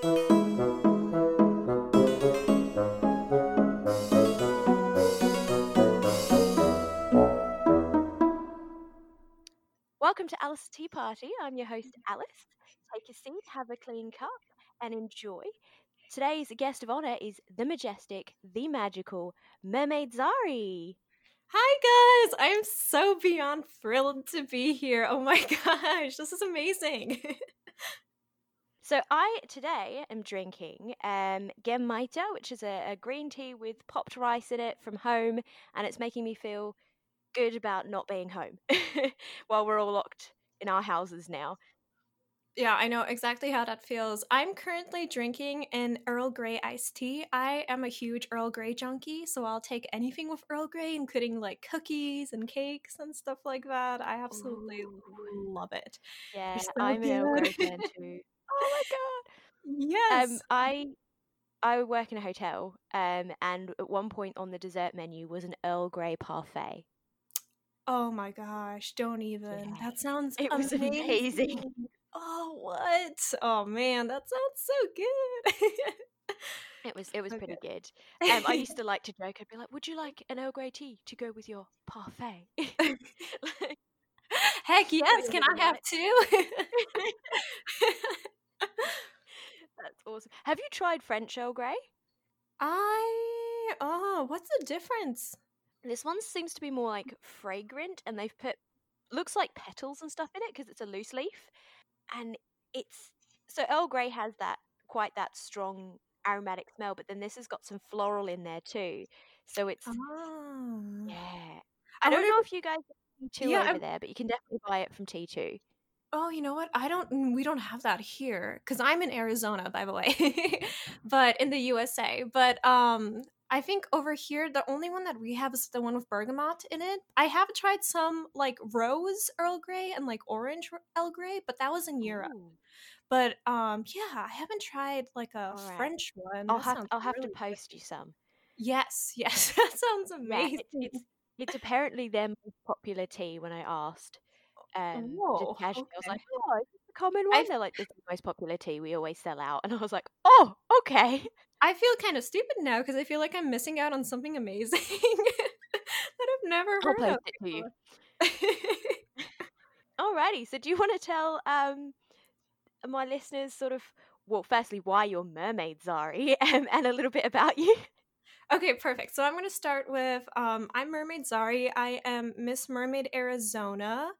Welcome to Alice's Tea Party. I'm your host, mm-hmm. Alice. Take a seat, have a clean cup, and enjoy. Today's guest of honor is the majestic, the magical Mermaid Zari. Hi guys, I'm so beyond thrilled to be here. Oh my gosh, this is amazing. So I today am drinking um, Genmaicha, which is a, a green tea with popped rice in it from home, and it's making me feel good about not being home while we're all locked in our houses now. yeah, I know exactly how that feels. I'm currently drinking an Earl Grey iced tea. I am a huge Earl Grey junkie, so I'll take anything with Earl Grey, including like cookies and cakes and stuff like that. I absolutely Ooh. love it. Yeah, I'm an Earl Grey good. fan too. Oh my god. Yes. Um, I I work in a hotel, um, and at one point on the dessert menu was an Earl Grey parfait. oh my gosh, don't even. Yeah, That sounds it was amazing. amazing. Oh, what? Oh man, that sounds so good. It was it was pretty good. Um, I used to like to joke. I'd be like, "Would you like an Earl Grey tea to go with your parfait?" Like, Heck yes, can I have two? That's awesome. Have you tried French Earl Grey? I oh, what's the difference? This one seems to be more like fragrant, and they've put looks like petals and stuff in it because it's a loose leaf, and it's so Earl Grey has that quite that strong aromatic smell, but then this has got some floral in there too. So it's Oh. yeah. I I don't know if if you guys have T2 yeah, over I'm, there, but you can definitely buy it from T2. Oh, you know what? I don't mm, we don't have that here cuz I'm in Arizona by the way. but in the USA. But um I think over here the only one that we have is the one with bergamot in it. I have tried some like rose Earl Grey and like orange Earl Grey, but that was in Europe. Ooh. But um yeah, I haven't tried like a right. French one. I'll That have I'll have to really good. post you some. Yes, yes. That sounds Yeah, it's it's amazing. it's apparently their most popular tea when I asked. Um, just Whoa, casually, I was like, "Oh, is this a common I one?" They're like, "This is the most popular tea. We always sell out." And I was like, "Oh, okay." I feel kind of stupid now because I feel like I'm missing out on something amazing that I've never I'll heard post of it to you. Alrighty. So, do you want to tell um my listeners sort of, well, firstly, why you're mermaid, Zari, um, and a little bit about you? okay, perfect. So I'm going to start with um, I'm Mermaid Zari. I am Miss Mermaid Arizona.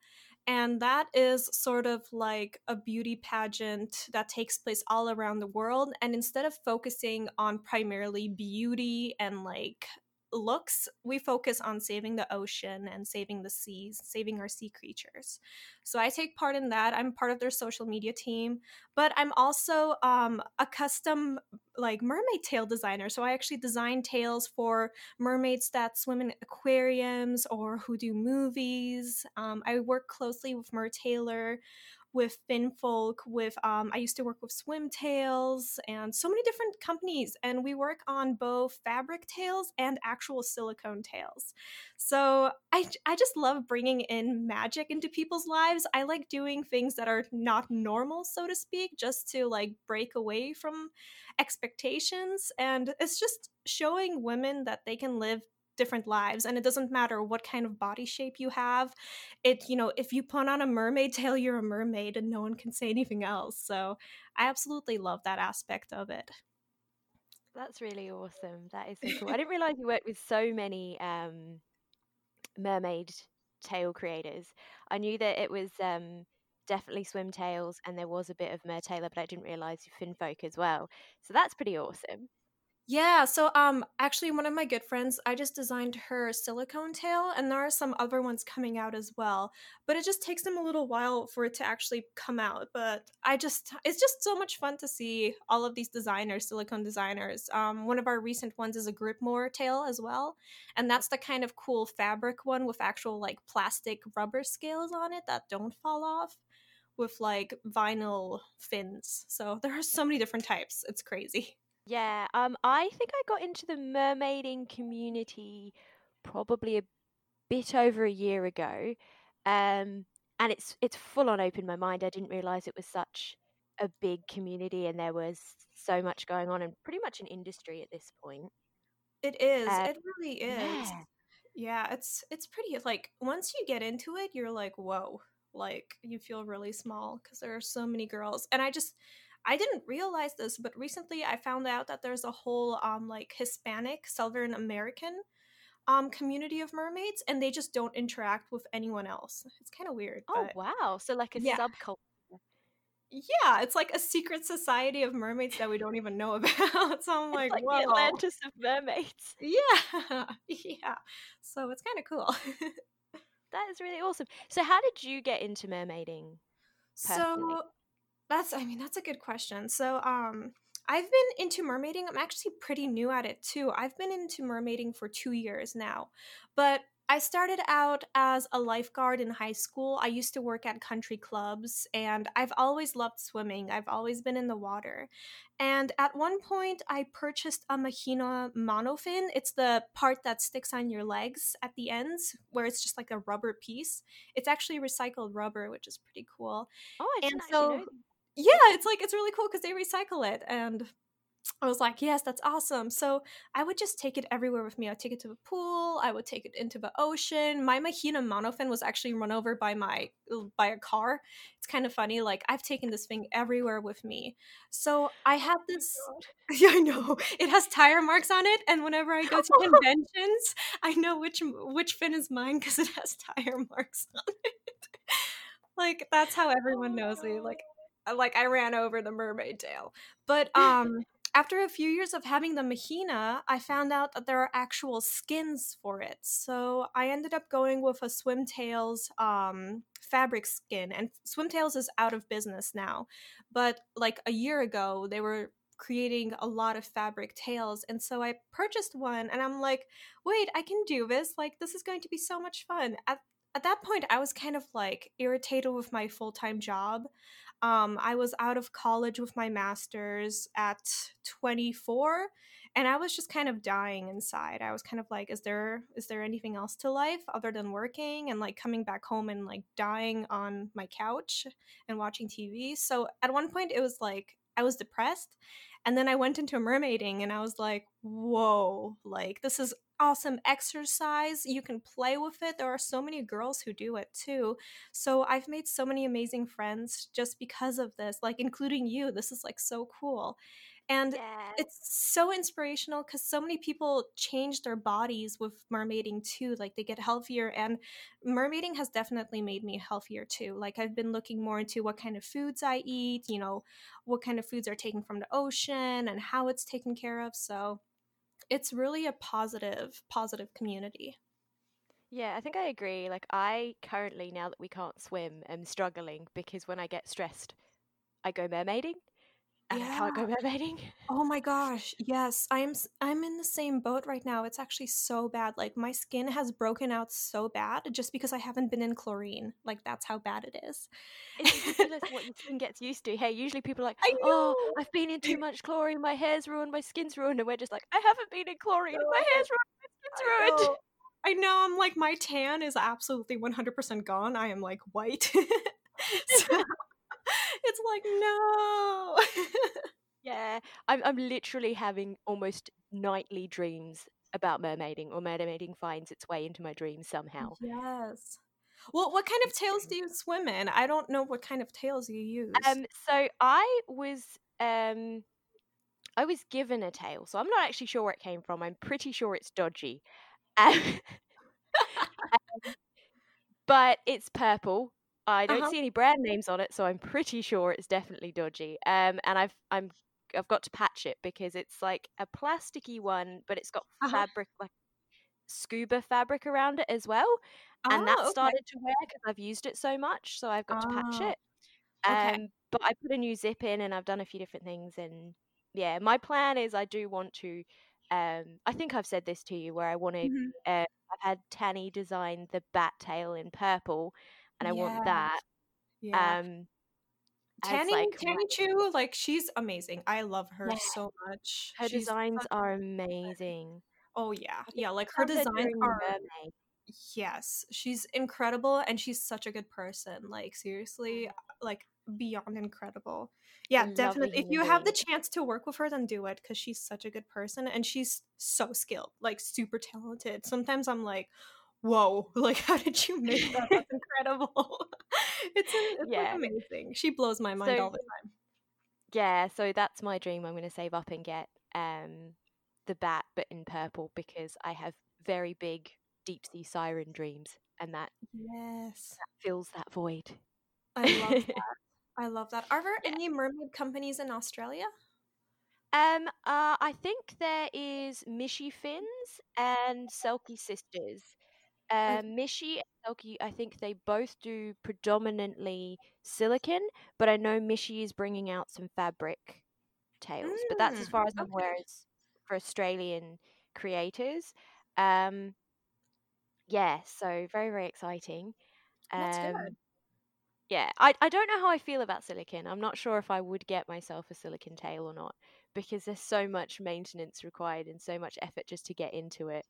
And that is sort of like a beauty pageant that takes place all around the world. And instead of focusing on primarily beauty and like looks, we focus on saving the ocean and saving the seas, saving our sea creatures. So I take part in that. I'm part of their social media team, but I'm also um, a custom like mermaid tail designer. So I actually design tails for mermaids that swim in aquariums or who do movies. Um, I work closely with Mertailor, with Finfolk, with um, I used to work with Swim Tails and so many different companies, and we work on both fabric tails and actual silicone tails. So I I just love bringing in magic into people's lives. I like doing things that are not normal, so to speak, just to like break away from expectations and it's just showing women that they can live different lives and it doesn't matter what kind of body shape you have it you know if you put on a mermaid tail you're a mermaid and no one can say anything else so i absolutely love that aspect of it That's really awesome. That is so cool. I didn't realize you worked with so many um, mermaid tail creators. I knew that it was um, definitely swim tails and there was a bit of Mertailor, but I didn't realize you Finfolk as well. So that's pretty awesome. Yeah, so um actually one of my good friends, I just designed her silicone tail and there are some other ones coming out as well. But it just takes them a little while for it to actually come out. But I just it's just so much fun to see all of these designers, silicone designers. Um one of our recent ones is a Gripmore tail as well. And that's the kind of cool fabric one with actual like plastic rubber scales on it that don't fall off with like vinyl fins. So there are so many different types. It's crazy. Yeah, um, I think I got into the mermaiding community probably a bit over a year ago. Um, and it's it's full on opened my mind. I didn't realize it was such a big community and there was so much going on and pretty much an industry at this point. It is. Uh, it really is. Yeah. yeah, it's it's pretty like once you get into it, you're like, whoa, like you feel really small because there are so many girls. And I just I didn't realize this, but recently I found out that there's a whole um like Hispanic Southern American um community of mermaids and they just don't interact with anyone else. It's kind of weird. Oh wow. So like a yeah. subculture. Yeah, it's like a secret society of mermaids that we don't even know about. so I'm like, like Whoa. the Atlantis of mermaids. Yeah, yeah. So it's kind of cool. that is really awesome. So how did you get into mermaiding? Personally? So that's I mean, that's a good question. So, um, I've been into mermaiding. I'm actually pretty new at it too. I've been into mermaiding for two years now. But I started out as a lifeguard in high school. I used to work at country clubs and I've always loved swimming. I've always been in the water. And at one point, I purchased a Mahina monofin. It's the part that sticks on your legs at the ends, where it's just like a rubber piece. It's actually recycled rubber, which is pretty cool. Oh, I and so yeah, it's like it's really cool because they recycle it and I was like, yes, that's awesome. So I would just take it everywhere with me. I'd take it to the pool. I would take it into the ocean. My Mahina monofin was actually run over by my by a car. It's kind of funny. Like I've taken this thing everywhere with me. So I oh have oh this. Oh yeah, I know it has tire marks on it, and whenever I go to conventions, I know which which fin is mine because it has tire marks on it. like that's how everyone oh knows me. Like like I ran over the mermaid tail. But um after a few years of having the Mahina, I found out that there are actual skins for it. So I ended up going with a Swimtails um, fabric skin, and Swimtails is out of business now. But like a year ago, they were creating a lot of fabric tails, and so I purchased one, and I'm like, wait, I can do this. Like this is going to be so much fun. At at that point, I was kind of like irritated with my full time job. Um, I was out of college with my master's at 24 and I was just kind of dying inside. I was kind of like, is there is there anything else to life other than working and like coming back home and like dying on my couch and watching TV? So at one point it was like I was depressed and then I went into mermaiding and I was like, whoa, like this is awesome exercise. You can play with it. There are so many girls who do it too. So I've made so many amazing friends just because of this, like including you. This is like so cool. And yes. it's so inspirational because so many people change their bodies with mermaiding too. Like they get healthier, and mermaiding has definitely made me healthier too. Like I've been looking more into what kind of foods I eat, you know, what kind of foods are taken from the ocean and how it's taken care of. So it's really a positive positive community. Yeah i think i agree like i currently now that we can't swim am struggling because when i get stressed i go mermaiding and yeah. I go mermaiding. Oh my gosh, yes, I'm I'm in the same boat right now. It's actually so bad. Like my skin has broken out so bad just because I haven't been in chlorine. Like that's how bad it is. It's ridiculous what your skin gets used to. Hey, usually people are like, "Oh, I've been in too much chlorine. My hair's ruined. My skin's ruined," and we're just like, "I haven't been in chlorine. My hair's ruined. My skin's ruined." I know. I'm like, my tan is absolutely 100% gone. I am like white. so, it's like no. yeah, I'm I'm literally having almost nightly dreams about mermaiding, or mermaiding finds its way into my dreams somehow. Yes. Well, what kind of tails do you swim in? I don't know what kind of tails you use. Um, so I was um, I was given a tail, so I'm not actually sure where it came from. I'm pretty sure it's dodgy, um, um but it's purple I don't uh-huh. see any brand names on it, so I'm pretty sure it's definitely dodgy. Um, and I've I'm I've got to patch it because it's like a plasticky one, but it's got uh-huh. fabric like scuba fabric around it as well, and that oh, started to wear because I've used it so much. So I've got to patch oh, it. Um, okay. but I put a new zip in, and I've done a few different things, and yeah, my plan is I do want to. Um, I think I've said this to you where I wanted. Mm-hmm. Uh, I've had Tanny design the bat tail in purple, and I want that. Yeah. Um, Tanny, like, Tanny Chu, like she's amazing. I love her yeah. so much. Her she's designs are amazing. Oh yeah, yeah. Like her designs are. Mermaid. Yes, she's incredible, and she's such a good person. Like seriously, like beyond incredible. Yeah, definitely. If you have the chance to work with her, then do it because she's such a good person and she's so skilled, like super talented. Sometimes I'm like, whoa, like how did you make that? That's incredible. it's, it's yeah. like amazing. She blows my mind so, all the time. Yeah, so that's my dream. I'm going to save up and get um the bat, but in purple because I have very big deep sea siren dreams, and that yes that fills that void. I love that. I love that. Are there yeah. any mermaid companies in Australia? Um, uh, I think there is Mishy Fins and Selkie Sisters. Um, Mishy and Selkie, I think they both do predominantly silicon, but I know Mishy is bringing out some fabric tails. Mm, but that's as mm, far as I'm aware for Australian creators. Um, yeah, so very very exciting. That's um, good. Yeah, I I don't know how I feel about silicon. I'm not sure if I would get myself a silicon tail or not because there's so much maintenance required and so much effort just to get into it.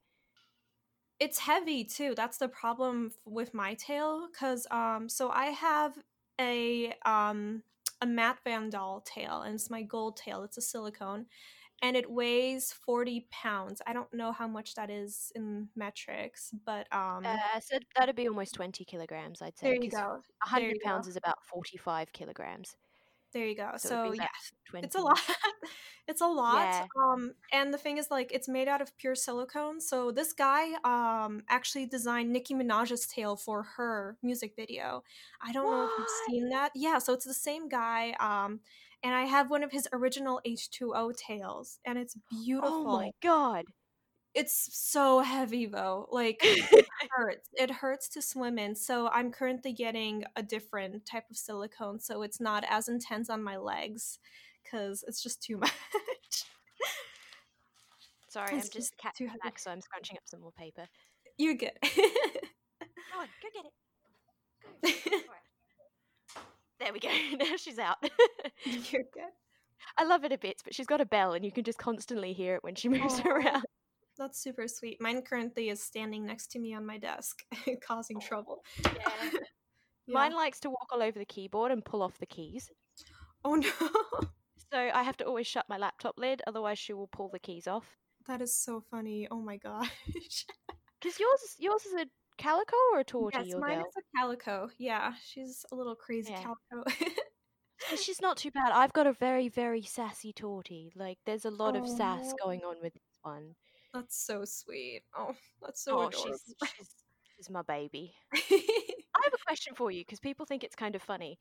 It's heavy too. That's the problem with my tail cuz um so I have a um a Matt Van Dahl tail and it's my gold tail. It's a silicone and it weighs 40 pounds. I don't know how much that is in metrics, but um uh, so that'd be almost 20 kilograms, I'd say. There you go. 100 pounds go. is about 45 kilograms. There you go. So, so yeah, it's a lot. it's a lot. Yeah. Um, and the thing is, like, it's made out of pure silicone. So this guy, um, actually designed Nicki Minaj's tail for her music video. I don't what? know if you've seen that. Yeah. So it's the same guy. Um, and I have one of his original H2O tails, and it's beautiful. Oh my god. It's so heavy though. Like it hurts. It hurts to swim in. So I'm currently getting a different type of silicone so it's not as intense on my legs cuz it's just too much. Sorry, it's I'm just catching back, so I'm scrunching up some more paper. You're good. Go on, go get it. Go. There we go. now she's out. You're good. I love it a bit, but she's got a bell and you can just constantly hear it when she moves oh. around. That's super sweet. Mine currently is standing next to me on my desk, causing oh. trouble. Yeah. yeah. Mine likes to walk all over the keyboard and pull off the keys. Oh no. so I have to always shut my laptop lid, otherwise she will pull the keys off. That is so funny. Oh my gosh. Because yours, yours is a calico or a tortie? Yes, mine girl? is a calico. Yeah, she's a little crazy yeah. calico. she's not too bad. I've got a very, very sassy tortie. Like, there's a lot oh. of sass oh. going on with this one. That's so sweet. Oh, that's so oh, adorable. She's, she's, she's my baby. I have a question for you because people think it's kind of funny.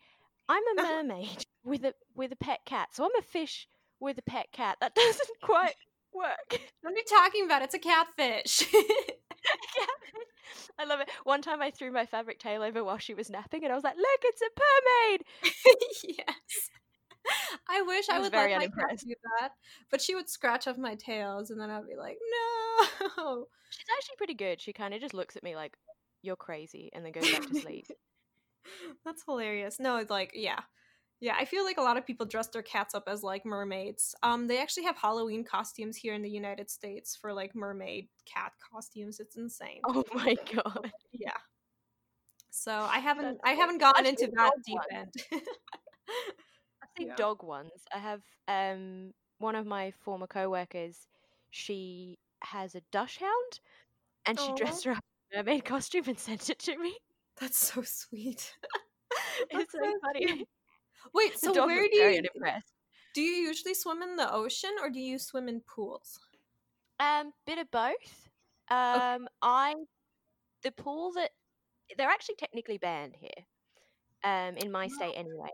I'm a uh-huh. mermaid with a with a pet cat, so I'm a fish with a pet cat. That doesn't quite work. What are you talking about? It's a catfish. I love it. One time I threw my fabric tail over while she was napping, and I was like, "Look, it's a mermaid!" yes. I wish I, I would let my cat do that, but she would scratch off my tails, and then I'd be like, "No." She's actually pretty good. She kind of just looks at me like, "You're crazy," and then goes back to sleep. That's hilarious. No, it's like, yeah, yeah. I feel like a lot of people dress their cats up as like mermaids. Um, they actually have Halloween costumes here in the United States for like mermaid cat costumes. It's insane. Oh my god. Yeah. So I haven't, I haven't gotten into that deep end yeah. dog ones. I have um one of my former co-workers. She has a Dachshund, and she Aww. dressed her up in a mermaid costume and sent it to me. That's so sweet. it's so funny. Wait, so where do you do you usually swim in the ocean or do you swim in pools? Um, bit of both. Um, okay. I the pool that they're actually technically banned here. Um, in my state anyway.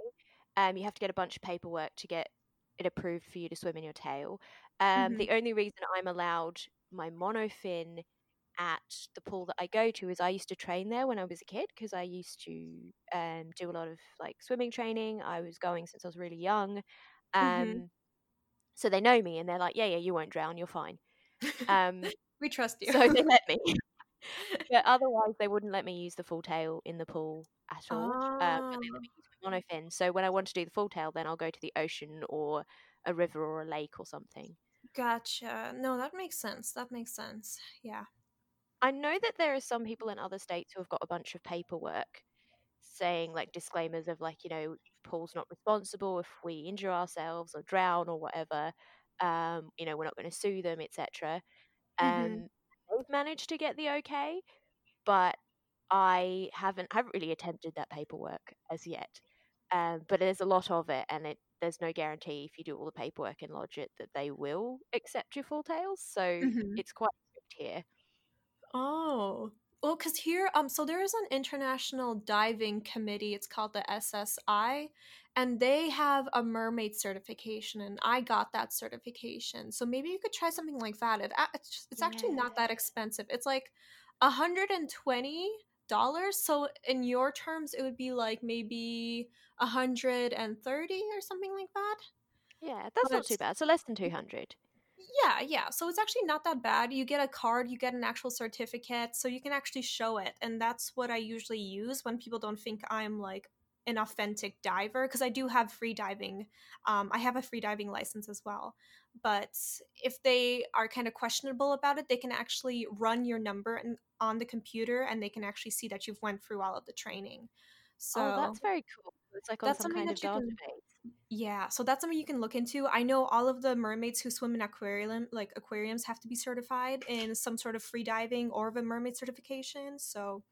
Um, you have to get a bunch of paperwork to get it approved for you to swim in your tail. Um, mm-hmm. The only reason I'm allowed my monofin at the pool that I go to is I used to train there when I was a kid because I used to um, do a lot of like swimming training. I was going since I was really young. Mm-hmm. Um, mm-hmm. So they know me and they're like, yeah, yeah, you won't drown. You're fine. Um, we trust you. so they let me. but otherwise, they wouldn't let me use the full tail in the pool at all. Um, but they let me use monofin. So when I want to do the full tail, then I'll go to the ocean or a river or a lake or something. Gotcha. No, that makes sense. That makes sense. Yeah. I know that there are some people in other states who have got a bunch of paperwork saying like disclaimers of like, you know, Paul's not responsible if we injure ourselves or drown or whatever. Um, you know, we're not going to sue them, etc. Um, Mm-hmm. they've managed to get the okay, but I haven't haven't really attempted that paperwork as yet. Um, but there's a lot of it, and it there's no guarantee if you do all the paperwork and lodge it that they will accept your full tails. So Mm-hmm. it's quite strict here. Oh. Well, because here, um, so there is an international diving committee. It's called the SSI, and they have a mermaid certification, and I got that certification. So maybe you could try something like that. It, it's, actually not that expensive. It's like a hundred and twenty dollars. So in your terms, it would be like maybe a hundred and thirty or something like that. Yeah, that's not too bad. So less than two hundred. Yeah, yeah. So it's actually not that bad. You get a card, you get an actual certificate, so you can actually show it. And that's what I usually use when people don't think I'm like an authentic diver because I do have free diving. Um, I have a free diving license as well. But if they are kind of questionable about it, they can actually run your number and, on the computer and they can actually see that you've went through all of the training. So oh, that's very cool. It's like that's some something kind of that you can- yeah, so that's something you can look into. I know all of the mermaids who swim in aquarium, like aquariums, have to be certified in some sort of free diving or of a mermaid certification. So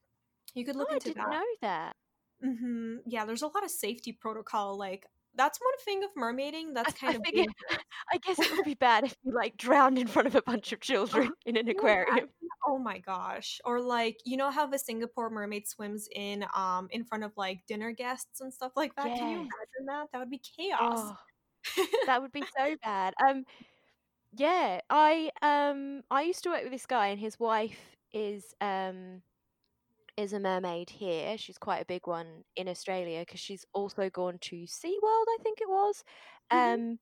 you could look oh, I into didn't that. know that. hmm Yeah, there's a lot of safety protocol. Like that's one thing of mermaiding that's I kind of figure- I guess it would be bad if you like drowned in front of a bunch of children in an aquarium. Oh my gosh! Or like you know how the Singapore mermaid swims in um in front of like dinner guests and stuff like that. Can you imagine that? That would be chaos. Oh, that would be so bad. Um, yeah, I um I used to work with this guy, and his wife is um is a mermaid here. She's quite a big one in Australia because she's also gone to SeaWorld, I think it was. Mhm. Um,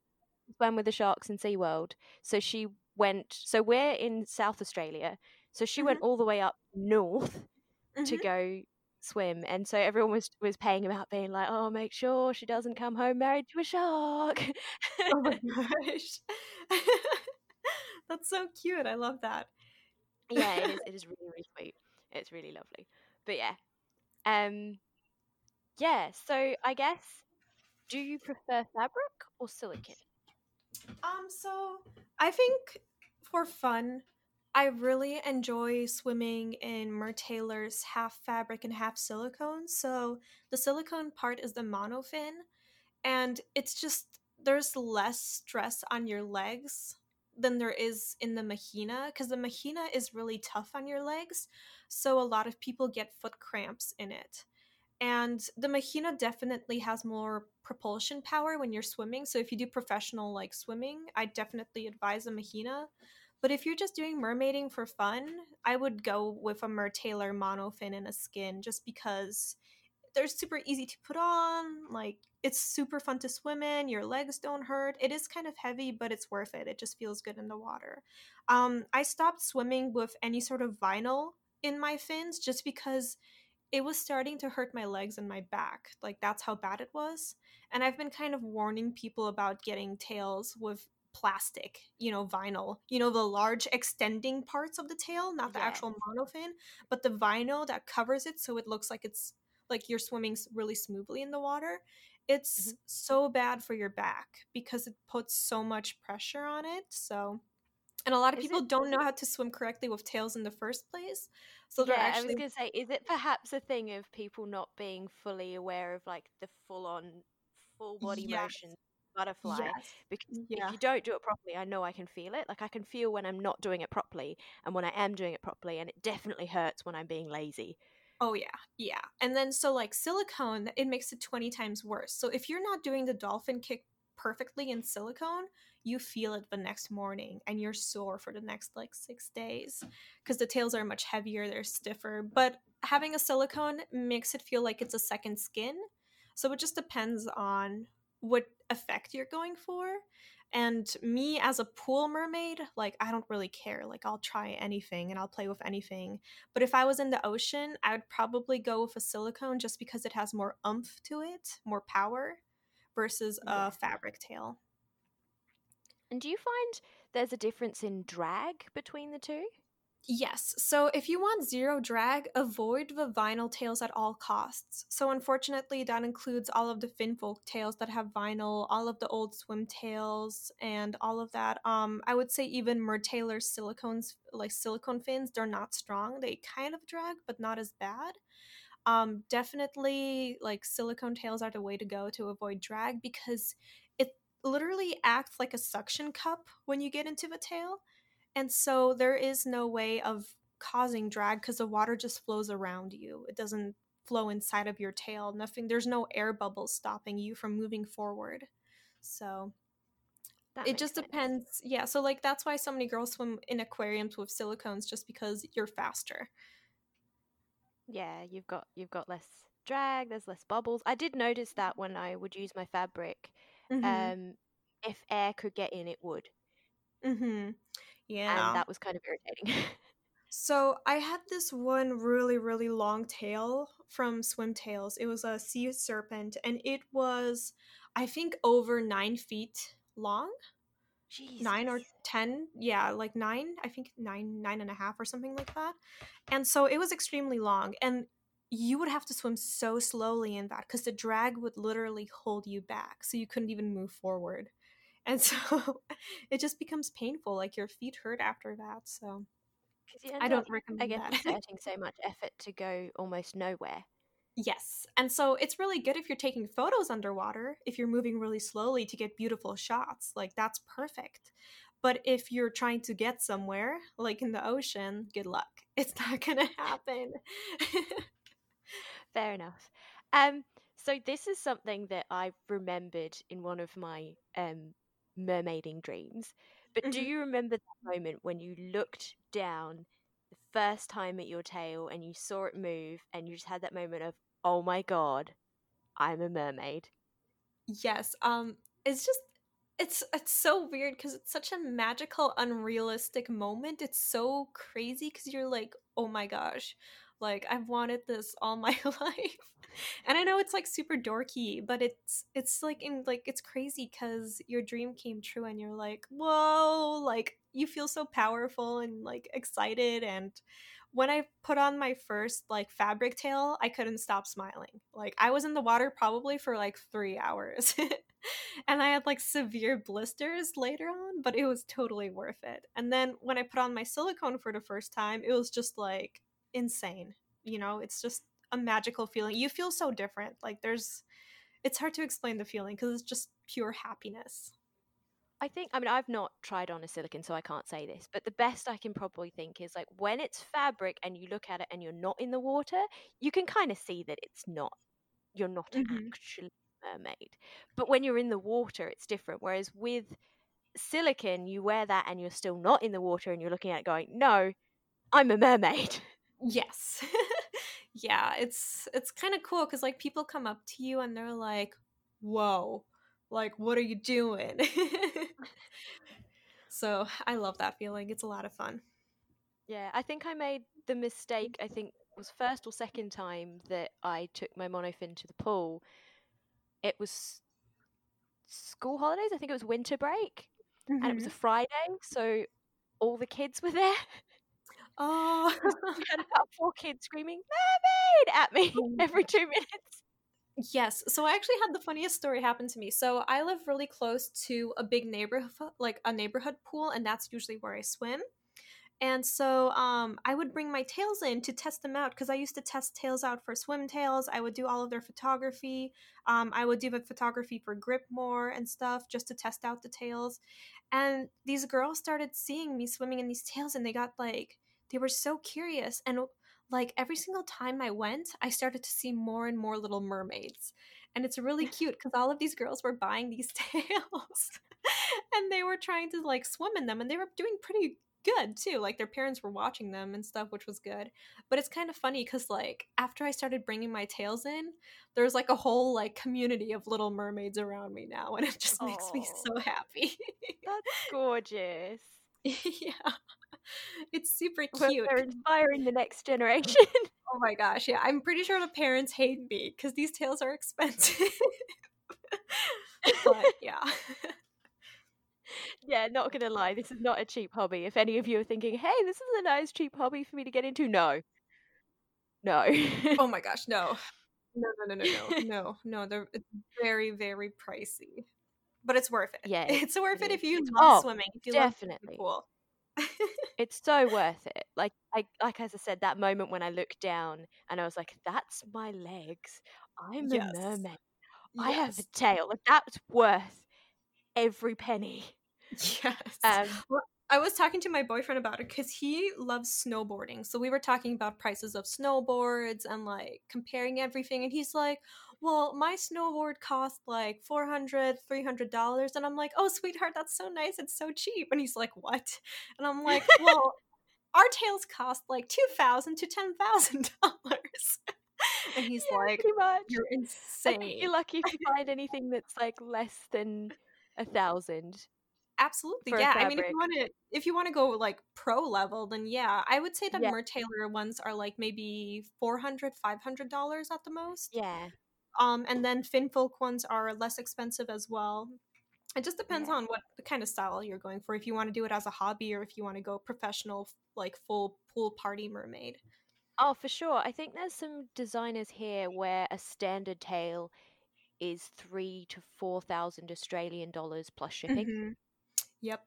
swam with the sharks in SeaWorld. So she went. So we're in South Australia. So she went all the way up north to Mhm. go swim and so everyone was was paying about being like oh make sure she doesn't come home married to a shark oh my gosh. That's so cute. I love that. yeah it is it is really really sweet it's really lovely but yeah um yeah so i guess do you prefer fabric or silicone Um, so I think for fun, I really enjoy swimming in Mertailor's half fabric and half silicone. So the silicone part is the monofin, and it's just there's less stress on your legs than there is in the mahina because the mahina is really tough on your legs. So a lot of people get foot cramps in it. And the Mahina definitely has more propulsion power when you're swimming. So if you do professional like swimming, I definitely advise a Mahina. But if you're just doing mermaiding for fun, I would go with a Mertailor monofin and a skin just because they're super easy to put on. Like it's super fun to swim in. Your legs don't hurt. It is kind of heavy, but it's worth it. It just feels good in the water. Um, I stopped swimming with any sort of vinyl in my fins just because it was starting to hurt my legs and my back. Like that's how bad it was. And I've been kind of warning people about getting tails with plastic, you know, vinyl, you know, the large extending parts of the tail, not the actual monofin, but the vinyl that covers it so it looks like it's like you're swimming really smoothly in the water. It's Mhm. so bad for your back because it puts so much pressure on it. So, and a lot of Is people it- don't know how to swim correctly with tails in the first place. So they're yeah, I was gonna say, is it perhaps a thing of people not being fully aware of like the full on full body Yes. motion butterfly? Yes. Because Yeah. if you don't do it properly, I know I can feel it. Like I can feel when I'm not doing it properly and when I am doing it properly, and it definitely hurts when I'm being lazy. Oh yeah, yeah. And then so like silicone, it makes it 20 times worse. So if you're not doing the dolphin kick perfectly in silicone, you feel it the next morning and you're sore for the next like 6 days because the tails are much heavier, they're stiffer, but having a silicone makes it feel like it's a second skin. So it just depends on what effect you're going for. And me as a pool mermaid, like I don't really care. Like I'll try anything and I'll play with anything. But if I was in the ocean, I would probably go with a silicone just because it has more umph to it, more power versus Yeah. a fabric tail. And do you find there's a difference in drag between the two? Yes. So if you want zero drag, avoid the vinyl tails at all costs. So unfortunately, that includes all of the Finfolk tails that have vinyl, all of the old swim tails, and all of that. Um, I would say even Mertailor silicones, like silicone fins, they're not strong. They kind of drag, but not as bad. Um, definitely, like silicone tails are the way to go to avoid drag because it literally acts like a suction cup when you get into the tail and so there is no way of causing drag because the water just flows around you. It doesn't flow inside of your tail. Nothing there's no air bubbles stopping you from moving forward. So that it just sense. depends. Yeah, so like that's why so many girls swim in aquariums with silicones just because you're faster. Yeah, you've got you've got less drag, there's less bubbles. I did notice that when I would use my fabric. Mm-hmm. Um if air could get in it would. Mm-hmm. Yeah. And that was kind of irritating. so I had this one really, really long tail from Swim Tails. It was a sea serpent, and it was, I think, over nine feet long. Jesus. Nine or ten, yeah, like nine. I think nine, nine and a half, or something like that. And so it was extremely long, and you would have to swim so slowly in that because the drag would literally hold you back, so you couldn't even move forward and so it just becomes painful like your feet hurt after that so i don't up, recommend that. exerting so much effort to go almost nowhere yes and so it's really good if you're taking photos underwater if you're moving really slowly to get beautiful shots like that's perfect but if you're trying to get somewhere like in the ocean good luck it's not gonna happen fair enough um so this is something that I remembered in one of my um, mermaiding dreams. But mm-hmm. do you remember that moment when you looked down the first time at your tail and you saw it move and you just had that moment of, oh my god, I'm a mermaid? Yes. Um, it's just it's it's so weird because it's such a magical, unrealistic moment. It's so crazy because you're like, oh my gosh, like I've wanted this all my life. And I know it's like super dorky, but it's it's like in like it's crazy cuz your dream came true and you're like, "Whoa!" Like you feel so powerful and like excited and when I put on my first like fabric tail, I couldn't stop smiling. Like I was in the water probably for like 3 hours. and I had like severe blisters later on, but it was totally worth it. And then when I put on my silicone for the first time, it was just like insane. You know, it's just a magical feeling. You feel so different. Like there's it's hard to explain the feeling because it's just pure happiness. I think I mean I've not tried on a silicone so I can't say this, but the best I can probably think is like when it's fabric and you look at it and you're not in the water, you can kind of see that it's not you're not mm-hmm. actually mermaid. But when you're in the water, it's different. Whereas with silicone, you wear that and you're still not in the water and you're looking at it going, No, I'm a mermaid. Yes. yeah, it's it's kind of cool cuz like people come up to you and they're like, "Whoa. Like what are you doing?" so, I love that feeling. It's a lot of fun. Yeah, I think I made the mistake, I think was first or second time that I took my monofin to the pool. It was school holidays. I think it was winter break. Mm-hmm. And it was a mm-hmm. Friday, so all the kids were there. Oh, had about four kids screaming "mermaid" at me oh every two minutes. Yes. So I actually had the funniest story happen to me. So I live really close to a big neighborhood, like a neighborhood pool, and that's usually where I swim. And so um, I would bring my tails in to test them out because I used to test tails out for swim tails. I would do all of their photography. Um, I would do the photography for Gripmore and stuff just to test out the tails. And these girls started seeing me swimming in these tails and they got like they were so curious and like every single time I went, I started to see more and more little mermaids. And it's really cute because all of these girls were buying these tails and they were trying to like swim in them and they were doing pretty good too. Like their parents were watching them and stuff, which was good. But it's kind of funny because like after I started bringing my tails in, there's like a whole like community of little mermaids around me now, and it just makes me so happy. That's gorgeous. yeah it's super cute. They're inspiring the next generation. oh my gosh, yeah. I'm pretty sure the parents hate me because these tails are expensive. but yeah. Yeah, not gonna lie, this is not a cheap hobby. If any of you are thinking, hey, this is a nice cheap hobby for me to get into, no. No. oh my gosh, no. No, no, no, no, no. No, no, they're very, very pricey. But it's worth it. Yeah. It's worth it, it if you love oh, swimming, if you definitely. love pool. It's so worth it. Like, I, like as I said, that moment when I looked down and I was like, "That's my legs. I'm Yes. a mermaid. I have a tail. Like, that's worth every penny." yes. Um, Well, I was talking to my boyfriend about it because he loves snowboarding. So we were talking about prices of snowboards and like comparing everything. And he's like, Well, my snowboard cost like $400, $300. And I'm like, Oh, sweetheart, that's so nice. It's so cheap. And he's like, What? And I'm like, Well, our tails cost like 2,000 to $10,000. and he's yeah, like. You're insane. you're lucky if you find anything that's like less than a thousand. Absolutely, yeah. I mean, if you want to, if you want to go like pro level, then yeah, I would say that Yeah. Mertailor ones are like maybe 400 500 dollars at the most. Yeah, Um, and then Finfolk ones are less expensive as well. It just depends Yeah. on what kind of style you're going for. If you want to do it as a hobby, or if you want to go professional, like full pool party mermaid. Oh, for sure. I think there's some designers here where a standard tail is three to four thousand Australian dollars plus shipping. Mhm. Yep.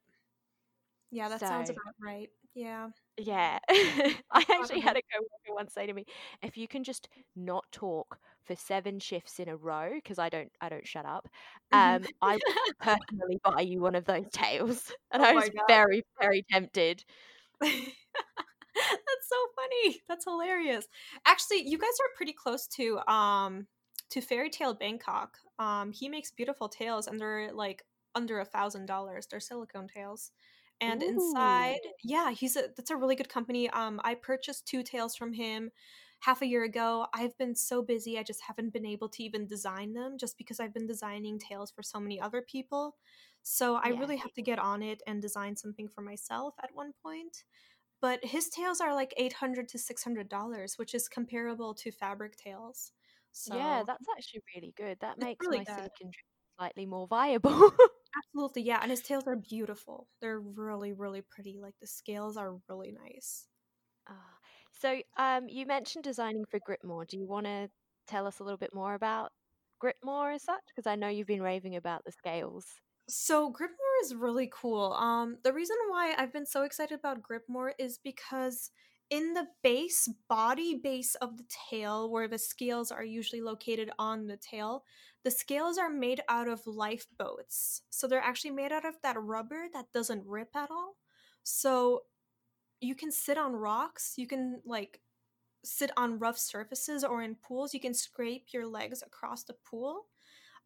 Yeah, that sounds about right. Yeah. Yeah. I actually had a coworker once say to me, if you can just not talk for seven shifts in a row, because I don't I don't shut up, Mhm. um, I personally buy you one of those tails. And Oh I was God. very, very tempted. That's so funny. That's hilarious. Actually, you guys are pretty close to um to Fairy Tale Bangkok. Um, he makes beautiful tails, and they're like under a thousand dollars. They're silicone tails, and inside, Ooh. yeah, he's a that's a really good company. Um, I purchased two tails from him half a year ago. I've been so busy, I just haven't been able to even design them, just because I've been designing tails for so many other people. So I Yeah. really have to get on it and design something for myself at one point but his tails are like 800 to 600 dollars which is comparable to fabric tails so Yeah, that's actually really good. That makes really my good. silicon dream slightly more viable. absolutely yeah and his tails are beautiful they're really really pretty like the scales are really nice Ah, so, um, you mentioned designing for Gripmore. Do you want to tell us a little bit more about Gripmore as such? Because I know you've been raving about the scales. so gripmore is really cool um the reason why i've been so excited about gripmore is because in the base body base of the tail where the scales are usually located on the tail the scales are made out of lifeboats so they're actually made out of that rubber that doesn't rip at all so you can sit on rocks you can like sit on rough surfaces or in pools you can scrape your legs across the pool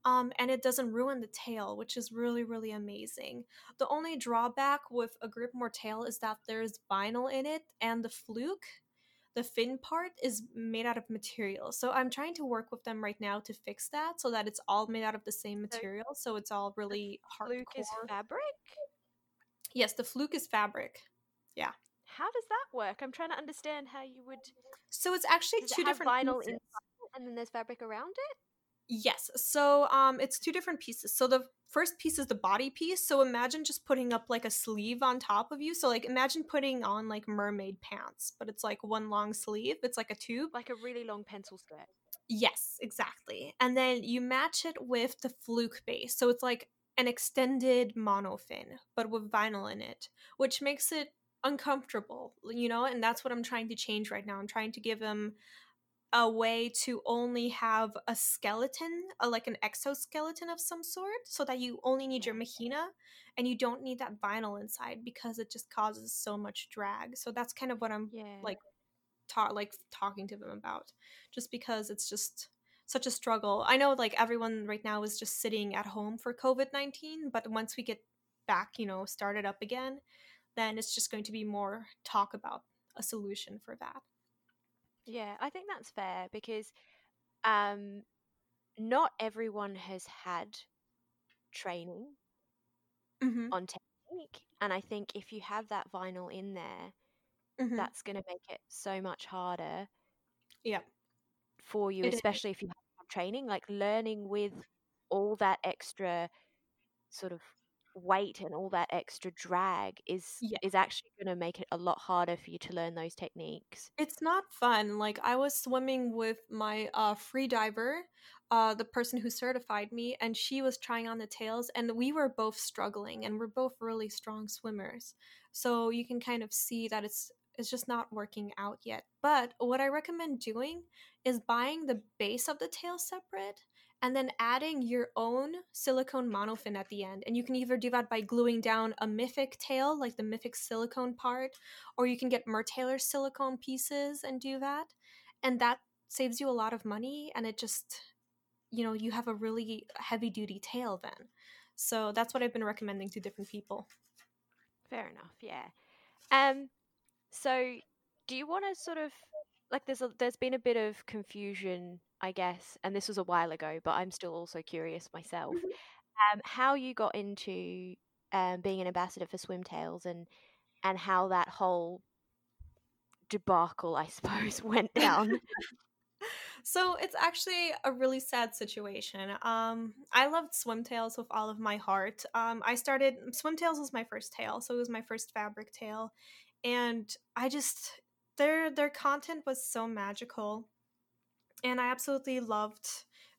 um, and it doesn't ruin the tail, which is really, really amazing. The only drawback with a Gripmore tail is that there's vinyl in it, and the fluke, the fin part, is made out of material. So I'm trying to work with them right now to fix that so that it's all made out of the same material, so it's all really Fluke is fabric? yes, the fluke is fabric. How does that work? I'm trying to understand how you would. So it's actually two it different vinyl pieces. inside and then there's fabric around it? Yes. So um it's two different pieces. So the first piece is the body piece. So imagine just putting up like a sleeve on top of you. So like imagine putting on like mermaid pants, but it's like one long sleeve. It's like a tube. Like a really long pencil skirt. Yes, exactly. And then you match it with the fluke base. So it's like an extended monofin, but with vinyl in it, which makes it uncomfortable, you know? And that's what I'm trying to change right now. I'm trying to give them a way to only have a skeleton, a, like an exoskeleton of some sort, so that you only need your Mahina and you don't need that vinyl inside because it just causes so much drag. So that's kind of what I'm Yeah. like ta- like talking to them about just because it's just such a struggle. I know like everyone right now is just sitting at home for COVID-19, but once we get back, you know, started up again, then it's just going to be more talk about a solution for that. Yeah, I think that's fair because um, not everyone has had training Mhm. on technique. And I think if you have that vinyl in there, Mhm. that's going to make it so much harder Yeah. for you, It is. especially if you have training, like learning with all that extra sort of weight and all that extra drag is Yeah. is actually going to make it a lot harder for you to learn those techniques. It's not fun. Like I was swimming with my uh, free diver, uh, the person who certified me, and she was trying on the tails, and we were both struggling, and we're both really strong swimmers. So you can kind of see that it's it's just not working out yet. But what I recommend doing is buying the base of the tail separate and then adding your own silicone monofin at the end. And you can either do that by gluing down a Mythic tail, like the Mythic silicone part, or you can get Mertailor silicone pieces and do that. And that saves you a lot of money and it just, you know, you have a really heavy duty tail then. So that's what I've been recommending to different people. Fair enough, yeah. Um so do you want to sort of like there's a, there's been a bit of confusion I guess, and this was a while ago, but I'm still also curious myself, um, how you got into um, being an ambassador for Swimtails and and how that whole debacle, I suppose, went down. so it's actually a really sad situation. Um, I loved swim Swimtails with all of my heart. Um, I started swim Swimtails was my first tail, so it was my first fabric tail, and I just their their content was so magical and I absolutely loved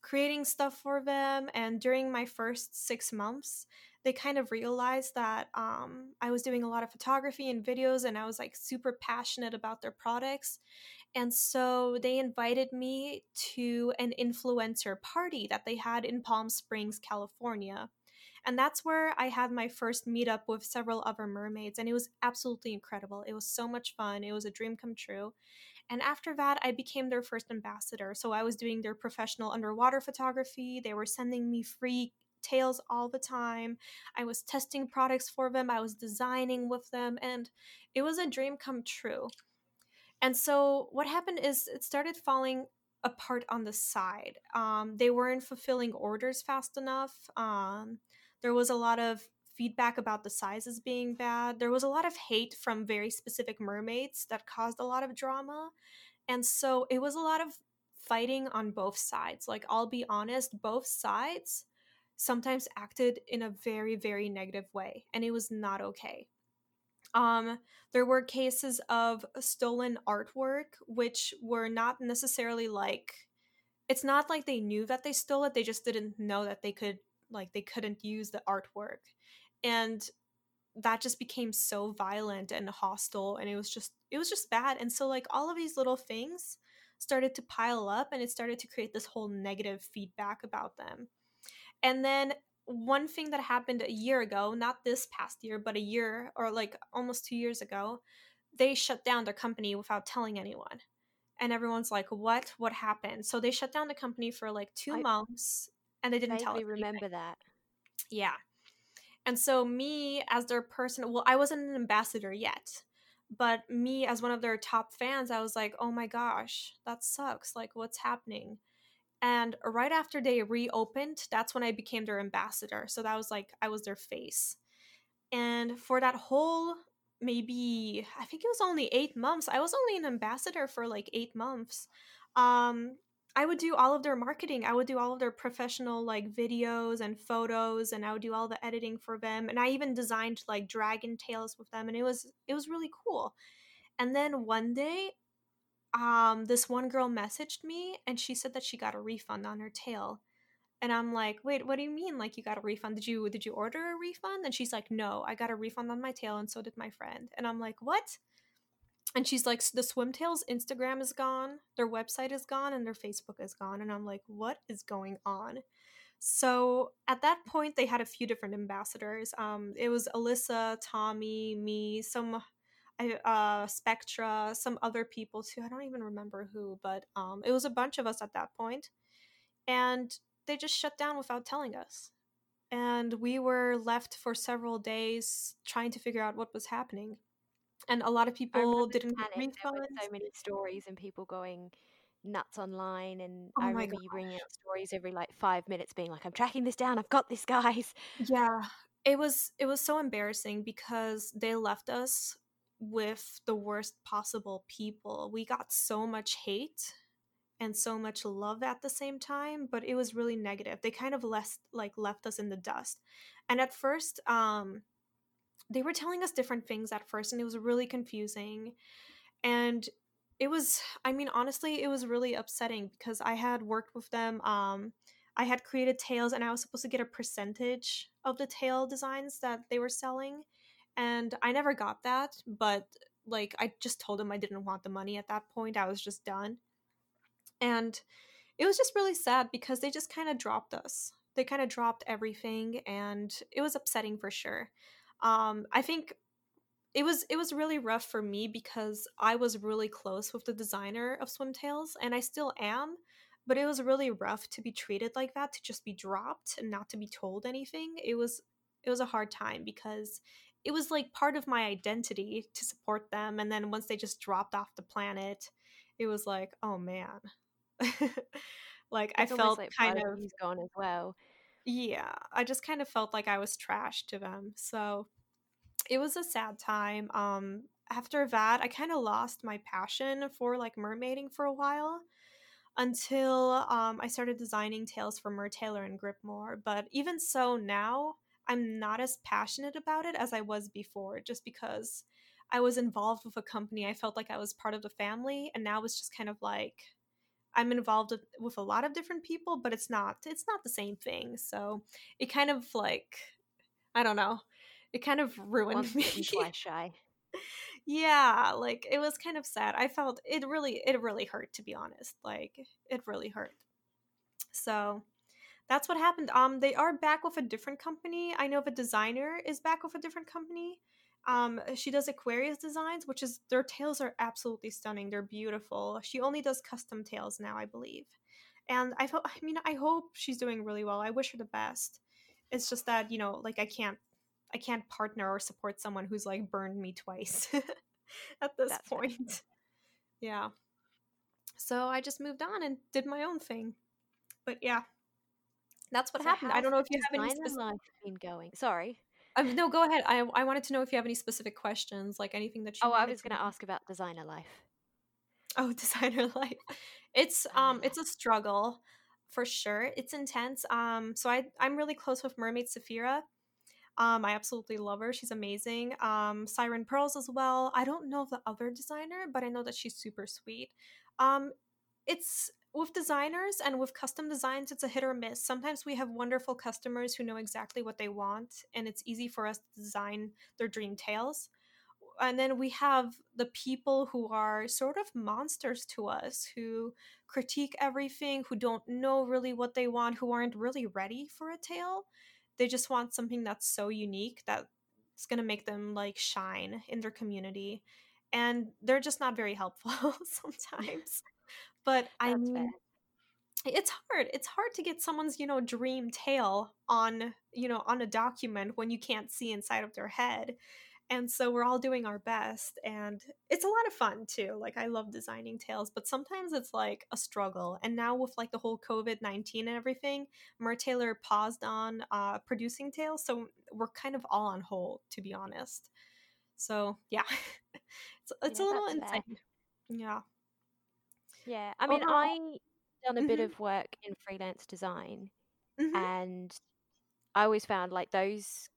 creating stuff for them. And during my first six months, they kind of realized that um, I was doing a lot of photography and videos, and I was like super passionate about their products. And so they invited me to an influencer party that they had in Palm Springs, California. And that's where I had my first meetup with several other mermaids, and it was absolutely incredible. It was so much fun. It was a dream come true. And after that, I became their first ambassador. So I was doing their professional underwater photography. They were sending me free tails all the time. I was testing products for them, I was designing with them, and it was a dream come true. And so what happened is it started falling apart on the side. Um, they weren't fulfilling orders fast enough. Um, there was a lot of feedback about the sizes being bad. There was a lot of hate from very specific mermaids that caused a lot of drama. And so it was a lot of fighting on both sides. Like, I'll be honest, both sides sometimes acted in a very, very negative way, and it was not okay. Um, there were cases of stolen artwork, which were not necessarily like, it's not like they knew that they stole it, they just didn't know that they could, like, they couldn't use the artwork and that just became so violent and hostile and it was just it was just bad and so like all of these little things started to pile up and it started to create this whole negative feedback about them. And then one thing that happened a year ago not this past year but a year or like almost two years ago they shut down their company without telling anyone and everyone's like what? What happened? So they shut down the company for like two I months and they didn't tell me remember that. Yeah and so, me as their person, well, I wasn't an ambassador yet, but me as one of their top fans, I was like, oh my gosh, that sucks. Like, what's happening? And right after they reopened, that's when I became their ambassador. So that was like, I was their face. And for that whole maybe, I think it was only eight months, I was only an ambassador for like eight months. Um, I would do all of their marketing. I would do all of their professional like videos and photos and I would do all the editing for them. And I even designed like dragon tails with them and it was it was really cool. And then one day um this one girl messaged me and she said that she got a refund on her tail. And I'm like, "Wait, what do you mean like you got a refund? Did you did you order a refund?" And she's like, "No, I got a refund on my tail and so did my friend." And I'm like, "What?" And she's like the swimtails instagram is gone their website is gone and their facebook is gone and i'm like what is going on? So at that point they had a few different ambassadors um, it was alyssa tommy me some uh, spectra some other people too i don't even remember who but um, it was a bunch of us at that point and they just shut down without telling us and we were left for several days trying to figure out what was happening and a lot of people didn't refunds. There were so many stories and people going nuts online and oh I remember gosh. you bringing out stories every like five minutes being like I'm tracking this down I've got this guys yeah it was it was so embarrassing because they left us with the worst possible people we got so much hate and so much love at the same time, but it was really negative. They kind of left like left us in the dust. And at first, um, they were telling us different things at first, and it was really confusing. And it was, I mean, honestly, it was really upsetting because I had worked with them. Um, I had created tails, and I was supposed to get a percentage of the tail designs that they were selling, and I never got that. But like, I just told them I didn't want the money at that point. I was just done and it was just really sad because they just kind of dropped us. They kind of dropped everything and it was upsetting for sure. Um, I think it was it was really rough for me because I was really close with the designer of Swim Swimtails and I still am, but it was really rough to be treated like that, to just be dropped and not to be told anything. It was it was a hard time because it was like part of my identity to support them and then once they just dropped off the planet, it was like, oh man, like it's I felt like kind of he's gone as well. Yeah, I just kind of felt like I was trash to them. So it was a sad time. Um after that, I kind of lost my passion for like mermaiding for a while until um, I started designing tails for Mertailor and Gripmore. But even so, now I'm not as passionate about it as I was before, just because I was involved with a company. I felt like I was part of the family, and now it's just kind of like I'm involved with, a lot of different people, but it's not it's not the same thing. So it kind of like I don't know. It kind of ruined Once me. Shy. yeah, like it was kind of sad. I felt it really it really hurt to be honest. Like it really hurt. So that's what happened. Um they are back with a different company. I know the designer is back with a different company. Um, she does Aquarius designs, which is their tails are absolutely stunning. They're beautiful. She only does custom tails now, I believe. And I felt, I mean, I hope she's doing really well. I wish her the best. It's just that you know, like I can't, I can't partner or support someone who's like burned me twice at this That's point. Yeah. So I just moved on and did my own thing. But yeah, that's what so happened. I don't know if you have any specific... life been going. Sorry. Um, no, go ahead. I I wanted to know if you have any specific questions, like anything that you. Oh, I was going to ask about designer life. Oh, designer life. It's um, it's a struggle, for sure. It's intense. Um, so I I'm really close with Mermaid Saphira. Um, I absolutely love her. She's amazing. Um, Siren Pearls as well. I don't know the other designer, but I know that she's super sweet. Um, it's with designers and with custom designs, it's a hit or miss. Sometimes we have wonderful customers who know exactly what they want, and it's easy for us to design their dream tails. And then we have the people who are sort of monsters to us, who critique everything, who don't know really what they want, who aren't really ready for a tail. They just want something that's so unique that it's going to make them like shine in their community. And they're just not very helpful sometimes. But I mean, fair. it's hard. It's hard to get someone's, you know, dream tale on, you know, on a document when you can't see inside of their head. And so we're all doing our best and it's a lot of fun too. Like I love designing tales, but sometimes it's like a struggle. And now with like the whole COVID-19 and everything, Mertailor paused on uh, producing tales. so we're kind of all on hold to be honest. So, yeah. it's it's yeah, a little insane. Fair. Yeah. Yeah, I mean, Overall, I done a bit mm-hmm. of work in freelance design, mm-hmm. and I always found like those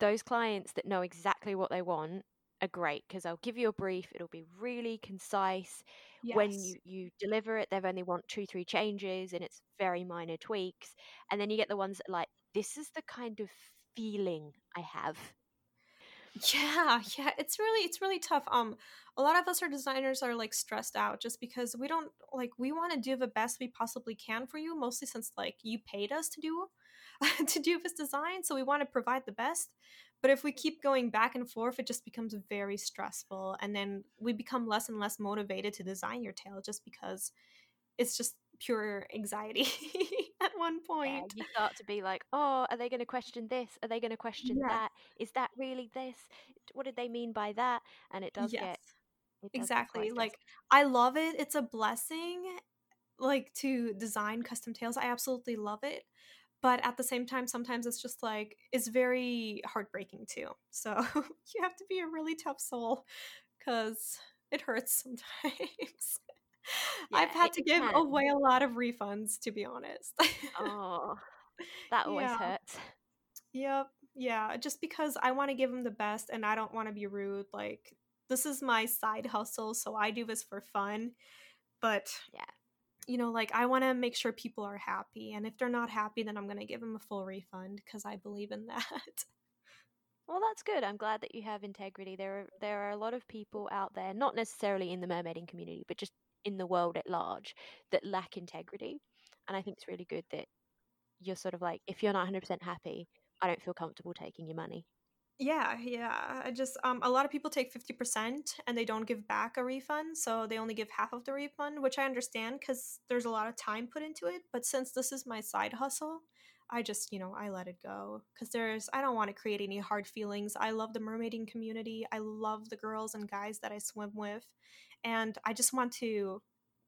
those clients that know exactly what they want are great because they'll give you a brief. It'll be really concise. Yes. When you you deliver it, they've only want two three changes, and it's very minor tweaks. And then you get the ones that like this is the kind of feeling I have yeah, yeah, it's really it's really tough. Um a lot of us are designers are like stressed out just because we don't like we want to do the best we possibly can for you, mostly since like you paid us to do to do this design, so we want to provide the best. But if we keep going back and forth, it just becomes very stressful and then we become less and less motivated to design your tail just because it's just pure anxiety at one point. Yeah, you start to be like, oh, are they going to question this? Are they going to question yeah. that? Is that really this? What did they mean by that? And it does yes. get it does exactly get like I love it. It's a blessing, like to design custom tails. I absolutely love it. But at the same time, sometimes it's just like it's very heartbreaking too. So you have to be a really tough soul because it hurts sometimes. Yeah, I've had to give can. away a lot of refunds, to be honest. oh, that always yeah. hurts. Yep. Yeah. Just because I want to give them the best and I don't want to be rude. Like, this is my side hustle, so I do this for fun. But yeah, you know, like I want to make sure people are happy. And if they're not happy, then I'm going to give them a full refund because I believe in that. Well, that's good. I'm glad that you have integrity. There are there are a lot of people out there, not necessarily in the mermaiding community, but just in the world at large, that lack integrity. And I think it's really good that you're sort of like, if you're not 100% happy, I don't feel comfortable taking your money. Yeah, yeah. I just um a lot of people take 50% and they don't give back a refund, so they only give half of the refund, which I understand cuz there's a lot of time put into it, but since this is my side hustle, I just, you know, I let it go cuz there's I don't want to create any hard feelings. I love the mermaiding community. I love the girls and guys that I swim with, and I just want to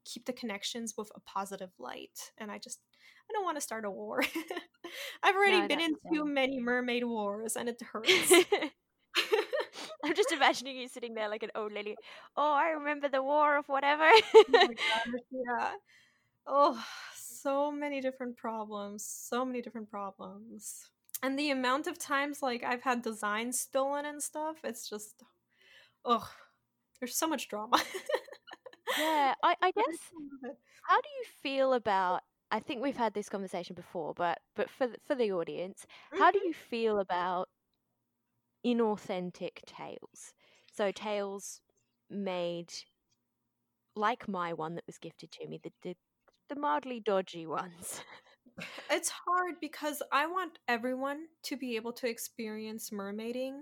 keep the connections with a positive light, and I just I don't want to start a war. I've already no, been in too many mermaid wars and it hurts. I'm just imagining you sitting there like an old lady. Oh, I remember the war of whatever. oh gosh, yeah. Oh, so many different problems. So many different problems. And the amount of times like I've had designs stolen and stuff, it's just oh, there's so much drama. yeah, I, I guess how do you feel about I think we've had this conversation before, but but for the, for the audience, how do mm-hmm. you feel about inauthentic tales? So tales made like my one that was gifted to me, the the, the mildly dodgy ones. it's hard because I want everyone to be able to experience mermaiding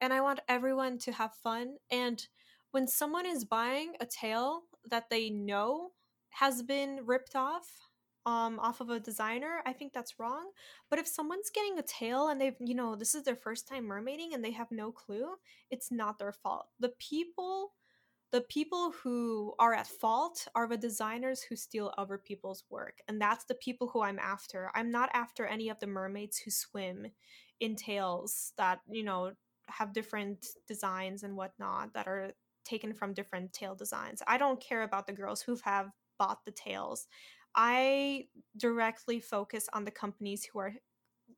and I want everyone to have fun and when someone is buying a tail that they know has been ripped off um off of a designer i think that's wrong but if someone's getting a tail and they've you know this is their first time mermaiding and they have no clue it's not their fault. The people the people who are at fault are the designers who steal other people's work and that's the people who i'm after. I'm not after any of the mermaids who swim in tails that you know have different designs and whatnot that are taken from different tail designs. I don't care about the girls who have bought the tails. I directly focus on the companies who are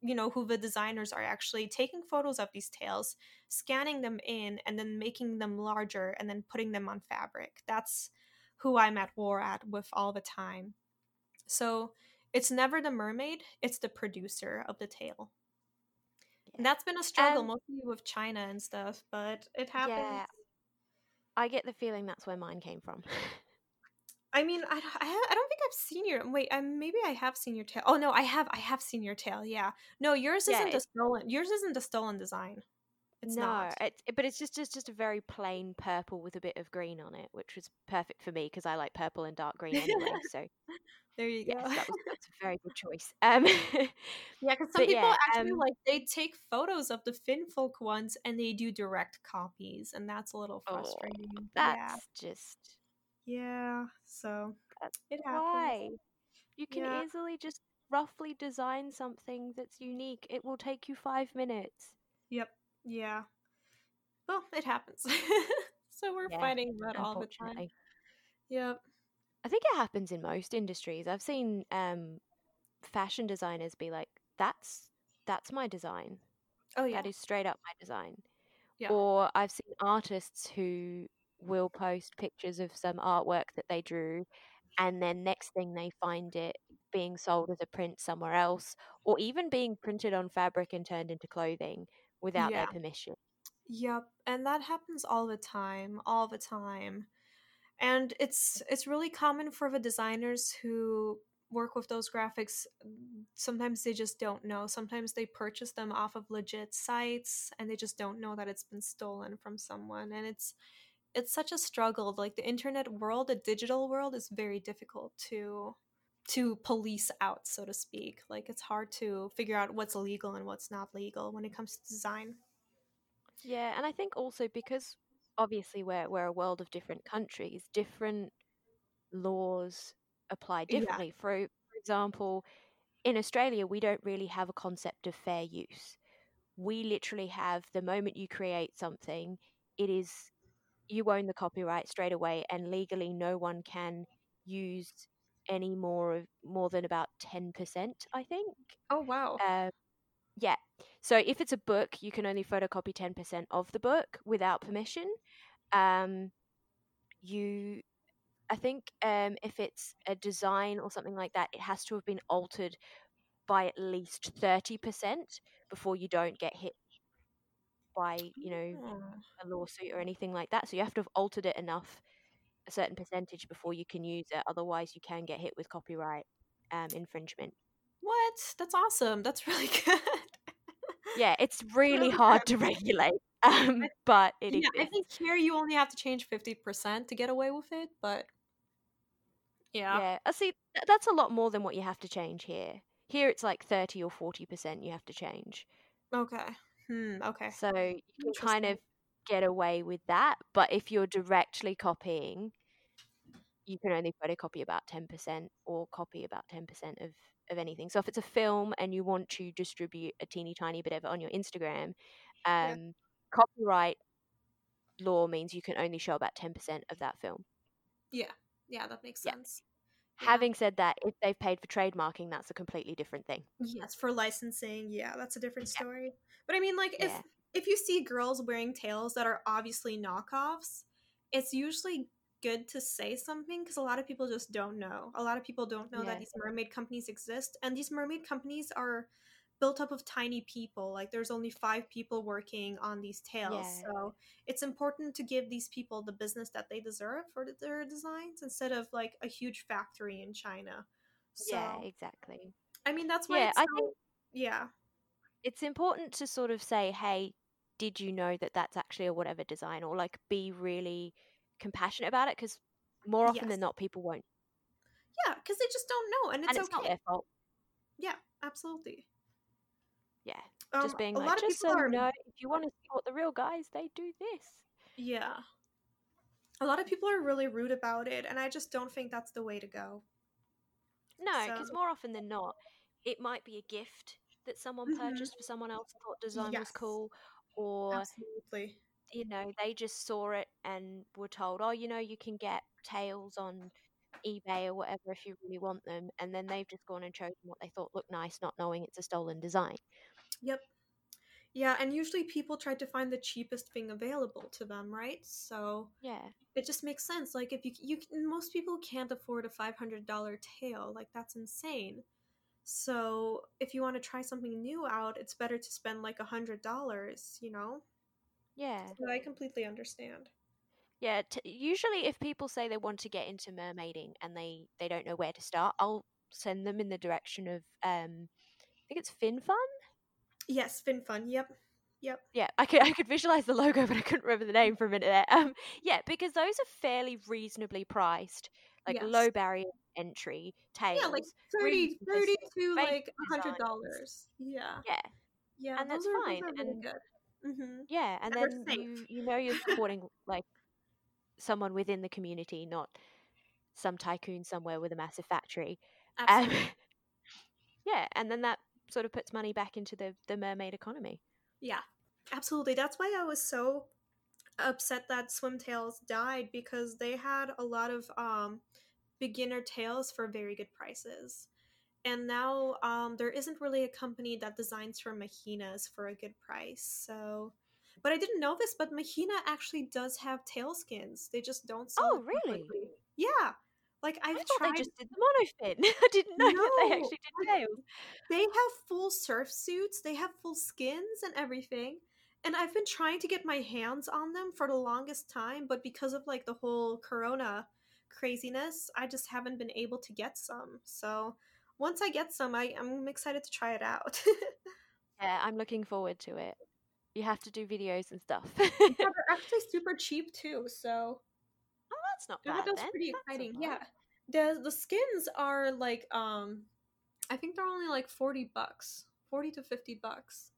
you know who the designers are actually taking photos of these tails scanning them in and then making them larger and then putting them on fabric. That's who i'm at war at with all the time. So it's never the mermaid it's the producer of the tail. Yeah. and that's been a struggle um, mostly with china and stuff but it happens. yeah i get the feeling that's where mine came from I mean, I, I, don't think I've seen your. Wait, I, maybe I have seen your tail. Oh no, I have. I have seen your tail. Yeah. No, yours isn't a stolen. Yours isn't a stolen design. It's no, not. It, but it's just, just just a very plain purple with a bit of green on it, which was perfect for me because I like purple and dark green anyway. so there you go. Yes, that was, that's a very good choice. Um, yeah, because some people yeah, actually um, like they take photos of the Finfolk ones and they do direct copies, and that's a little oh, frustrating. Oh, that's yeah. just yeah, so it happens. Why? You can yeah. easily just roughly design something that's unique. It will take you five minutes. Yep. Yeah. Well, it happens. so we're fighting that all the time. Yep. I think it happens in most industries. I've seen um, fashion designers be like, "That's that's my design. Oh yeah, that is straight up my design." Yeah. Or I've seen artists who will post pictures of some artwork that they drew and then next thing they find it being sold as a print somewhere else or even being printed on fabric and turned into clothing without yeah. their permission. Yep, and that happens all the time, all the time. And it's it's really common for the designers who work with those graphics mm, sometimes they just don't know. Sometimes they purchase them off of legit sites and they just don't know that it's been stolen from someone and it's it's such a struggle. Like the internet world the digital world is very difficult to to police out so to speak. Like it's hard to figure out what's legal and what's not legal when it comes to design. Yeah and i think also because obviously we're we're a world of different countries different laws apply differently yeah. for for example in australia we don't really have a concept of fair use we literally have the moment you create something it is you own the copyright straight away, and legally, no one can use any more of more than about ten percent. I think. Oh wow. Um, yeah. So if it's a book, you can only photocopy ten percent of the book without permission. Um, you, I think, um, if it's a design or something like that, it has to have been altered by at least thirty percent before you don't get hit by you know Oh. a lawsuit or anything like that. So you have to have altered it enough, a certain percentage before you can use it. Otherwise, you can get hit with copyright um, infringement. What? That's awesome. That's really good. Yeah, it's really hard to regulate, um, but it yeah, exists. I think here you only have to change 50% to get away with it, but yeah. Yeah, I see. That's a lot more than what you have to change here. Here, it's like thirty or forty percent you have to change. Okay. Hmm, okay. So you can kind of get away with that. But if you're directly copying, you can only photocopy about 10% or copy about 10% of, of anything. So if it's a film and you want to distribute a teeny tiny bit of it on your Instagram, Yeah. um, copyright law means you can only show about 10% of that film. Yeah. Yeah, that makes Yeah. sense. Yeah. Having said that, if they've paid for trademarking, that's a completely different thing. Yes, for licensing, yeah, that's a different story. But I mean, like, if Yeah. if you see girls wearing tails that are obviously knockoffs, it's usually good to say something because a lot of people just don't know. A lot of people don't know Yeah. that these mermaid companies exist, and these mermaid companies are built up of tiny people. Like, there's only five people working on these tails, Yeah. so it's important to give these people the business that they deserve for their designs instead of like a huge factory in China. So, Yeah, exactly. I mean, that's why Yeah, it's I so- think yeah. it's important to sort of say, hey, did you know that that's actually a whatever design? Or like be really compassionate about it because more often Yes. than not, people won't. Yeah, because they just don't know, and it's, and it's okay. not their fault. Yeah, absolutely. Yeah. Um, just being a like, lot of just people so are you know, if you want to support the real guys, they do this. yeah. A lot of people are really rude about it, and I just don't think that's the way to go. No, because So- more often than not, it might be a gift that someone Mhm. purchased for someone else and thought design was cool, or Absolutely. You know they just saw it and were told, oh, you know, you can get tails on eBay or whatever if you really want them, and then they've just gone and chosen what they thought looked nice, not knowing it's a stolen design. Yep. Yeah, and usually people try to find the cheapest thing available to them, right? So Yeah, it just makes sense. Like if you you most people can't afford a five hundred dollar tail, like that's insane. So if you want to try something new out, it's better to spend like a hundred dollars, you know. Yeah, So I completely understand. yeah. T- usually, if people say they want to get into mermaiding and they they don't know where to start, I'll send them in the direction of um, I think it's FinFun. Yes, FinFun. Yep. Yep. Yeah, I could I could visualize the logo, but I couldn't remember the name for a minute there. Um, yeah, because those are fairly reasonably priced, like Yes. low barrier entry tails. Yeah, like 30, 30 to like a hundred dollars. Yeah. Yeah, Yeah. and that's fine, really and- good. Mm-hmm. yeah, and And then you you know you're supporting like someone within the community, not some tycoon somewhere with a massive factory. Um, yeah, and then that sort of puts money back into the the mermaid economy. Yeah, absolutely. That's why I was so upset that Swimtails died because they had a lot of um, beginner tails for very good prices. And now um, there isn't really a company that designs for Mahinas for a good price. So, but I didn't know this, but Mahina actually does have tail skins. They just don't sell. Oh, really? Yeah. Like I I've thought tried. they just did the monofin. I didn't know that they actually did tails. they have full surf suits, they have full skins and everything. And I've been trying to get my hands on them for the longest time, but because of like the whole corona craziness, I just haven't been able to get some. So once I get some, I, I'm excited to try it out. Yeah, I'm looking forward to it. You have to do videos and stuff. yeah, they're actually super cheap too, so Oh, that's not bad. that's then. pretty That's exciting. Yeah. The the skins are like um I think they're only like 40 bucks. 40 to 50 bucks.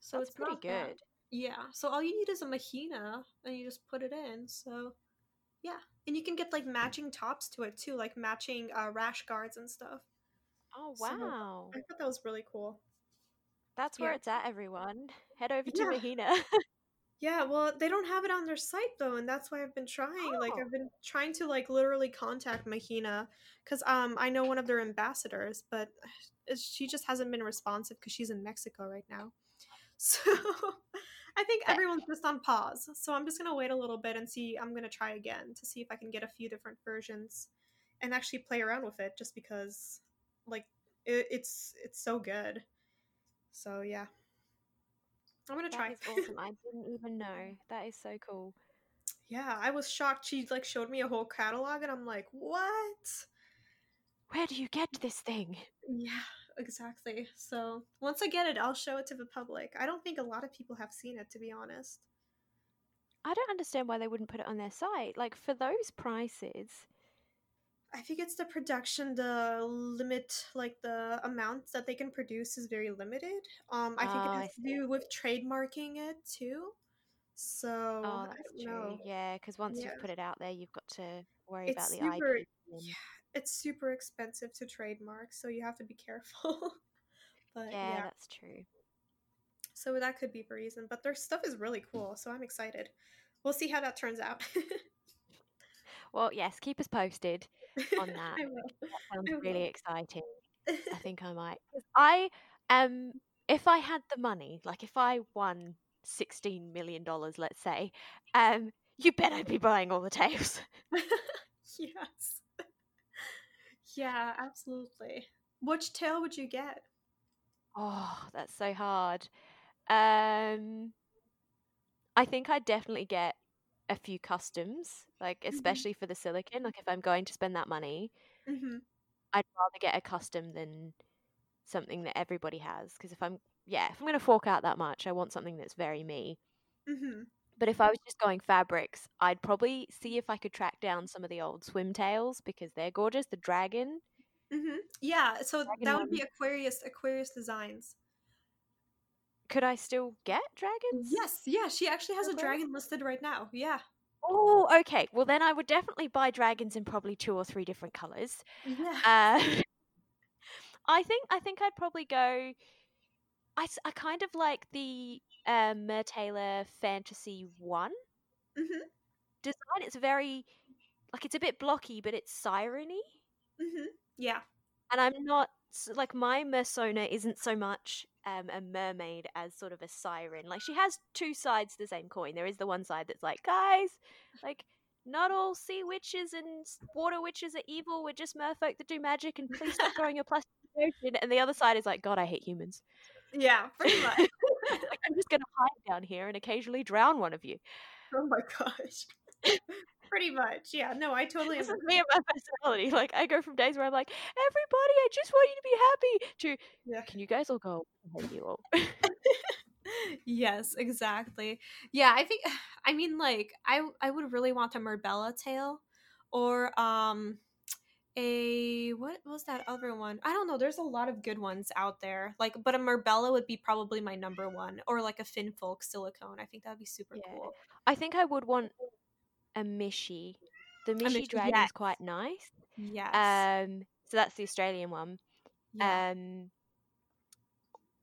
So that's it's pretty not bad. good. Yeah. So all you need is a mahina and you just put it in. So yeah. And you can get like matching tops to it too, like matching uh, rash guards and stuff. Oh So, wow, I thought that was really cool. that's where yeah. it's at, everyone. Head over to Yeah. Mahina. Yeah, well, they don't have it on their site though, and that's why I've been trying. Like Oh. I've been trying to like literally contact Mahina cuz um I know one of their ambassadors, but she just hasn't been responsive cuz she's in Mexico right now. So I think everyone's just on pause. So I'm just going to wait a little bit and see I'm going to try again to see if I can get a few different versions and actually play around with it just because like it, it's it's so good. So yeah. I'm going to try. That is awesome. I didn't even know. That is so cool. Yeah, I was shocked. She like showed me a whole catalog, and I'm like, "What?" Where do you get this thing? Yeah, exactly. So once I get it, I'll show it to the public. I don't think a lot of people have seen it, to be honest. I don't understand why they wouldn't put it on their site. Like for those prices. I think it's the production, the limit, like the amount that they can produce is very limited. Um, I think Oh, it has to do with trademarking it too. So Oh, I that's don't true. know. Yeah, because once Yeah. you've put it out there, you've got to worry It's about the super- IP. Yeah, it's super expensive to trademark, so you have to be careful. but yeah, yeah. that's true. So that could be the reason. But their stuff is really cool, so I'm excited. We'll see how that turns out. Well, yes, keep us posted on that. That sounds really exciting. I think I might. I um if I had the money, like if I won sixteen million dollars, let's say, um, you bet I'd be buying all the tapes. yes. Yeah, absolutely. Which tail would you get? Oh, that's so hard. Um, I think I'd definitely get a few customs, like especially for the silicon. Like if I'm going to spend that money, Mm-hmm. I'd rather get a custom than something that everybody has. Because if I'm, yeah, if I'm going to fork out that much, I want something that's very me. Mm-hmm. But if I was just going fabrics, I'd probably see if I could track down some of the old Swimtails because they're gorgeous. The dragon. Mm-hmm. Yeah, so Dragon that would be. Aquarius Aquarius Designs. Could I still get dragons? Yes, yeah, she actually has a dragon listed right now. Yeah. Oh, okay. Well, then I would definitely buy dragons in probably two or three different colors. Yeah. Uh, I think I think I'd probably go. I, I kind of like the um, Mertailor Fantasy One mm-hmm. design. It's very like it's a bit blocky, but it's sireny. Mm-hmm. Yeah. And I'm not like my Mersona isn't so much um, a mermaid as sort of a siren. Like she has two sides to the same coin. There is the one side that's like, guys, like not all sea witches and water witches are evil. We're just merfolk that do magic, and please stop throwing your plastic in the ocean. And the other side is like, God, I hate humans. Yeah, pretty much. like I'm just gonna hide down here and occasionally drown one of you. oh my gosh. pretty much. Yeah, no, I totally This is me and my personality. Like I go from days where I'm like, everybody, I just want you to be happy. To Yeah. can you guys all go? I hate you all. yes, exactly. Yeah, I think I mean like I I would really want a Merbella tail or um a what was that other one? I don't know. There's a lot of good ones out there. Like but a Merbella would be probably my number one or like a Finfolk silicone. I think that'd be super Yeah. cool. I think I would want a Mishi. The Mishi Mishi, dragon's yes. quite nice. Yes. Um, so that's the Australian one. yeah. Um,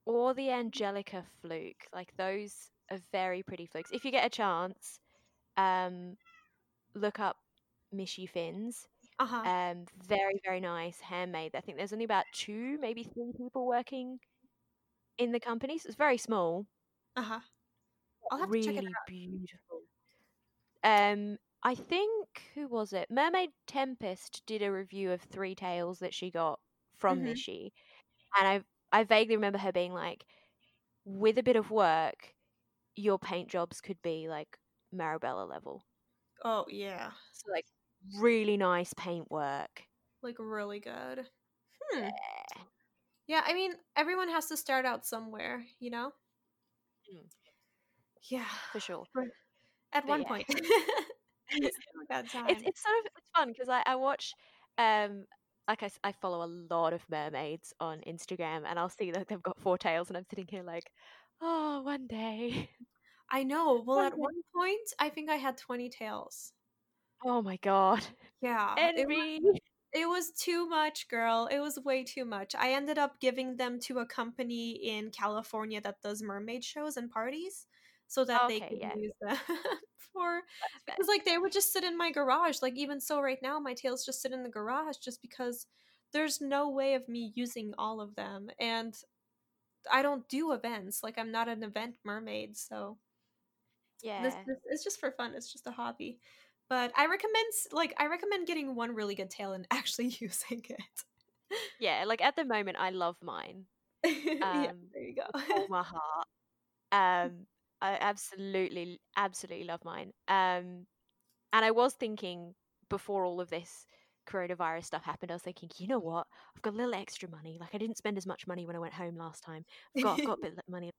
or the Angelica fluke. Like those are very pretty flukes. If you get a chance, um, look up Mishi fins. uh-huh. Um, very very nice, handmade. I think there's only about two, maybe three people working in the company, so it's very small. uh-huh. I'll have to really check it out. beautiful. Um, I think who was it? Mermaid Tempest did a review of Three tales that she got from Mhm. Mishi, and I I vaguely remember her being like, with a bit of work, your paint jobs could be like Merbella level. Oh, yeah. So like really nice paint work. Like really good. Hmm. Yeah. Yeah, I mean, everyone has to start out somewhere, you know? Mm. Yeah. For sure. At But one yeah. point. It's still got time. it's it's sort of it's fun because I, I watch um like I, I follow a lot of mermaids on Instagram and I'll see that they've got four tails and I'm sitting here like oh one day I know. Well, at Okay. one point, I think I had 20 tails. oh my god Yeah. It was, it was too much, girl. It was way too much. I ended up giving them to a company in California that does mermaid shows and parties. So that Okay, they could yeah. use them for because like they would just sit in my garage. Like even so, right now my tails just sit in the garage just because there's no way of me using all of them, and I don't do events. Like I'm not an event mermaid, so Yeah. this, this it's just for fun. It's just a hobby. But I recommend like I recommend getting one really good tail and actually using it. Yeah, like at the moment I love mine. yeah, Um there you go. my heart. Um I absolutely absolutely love mine. Um and I was thinking before all of this coronavirus stuff happened, I was thinking, you know what? I've got a little extra money. Like I didn't spend as much money when I went home last time. I've got I've got a bit of money.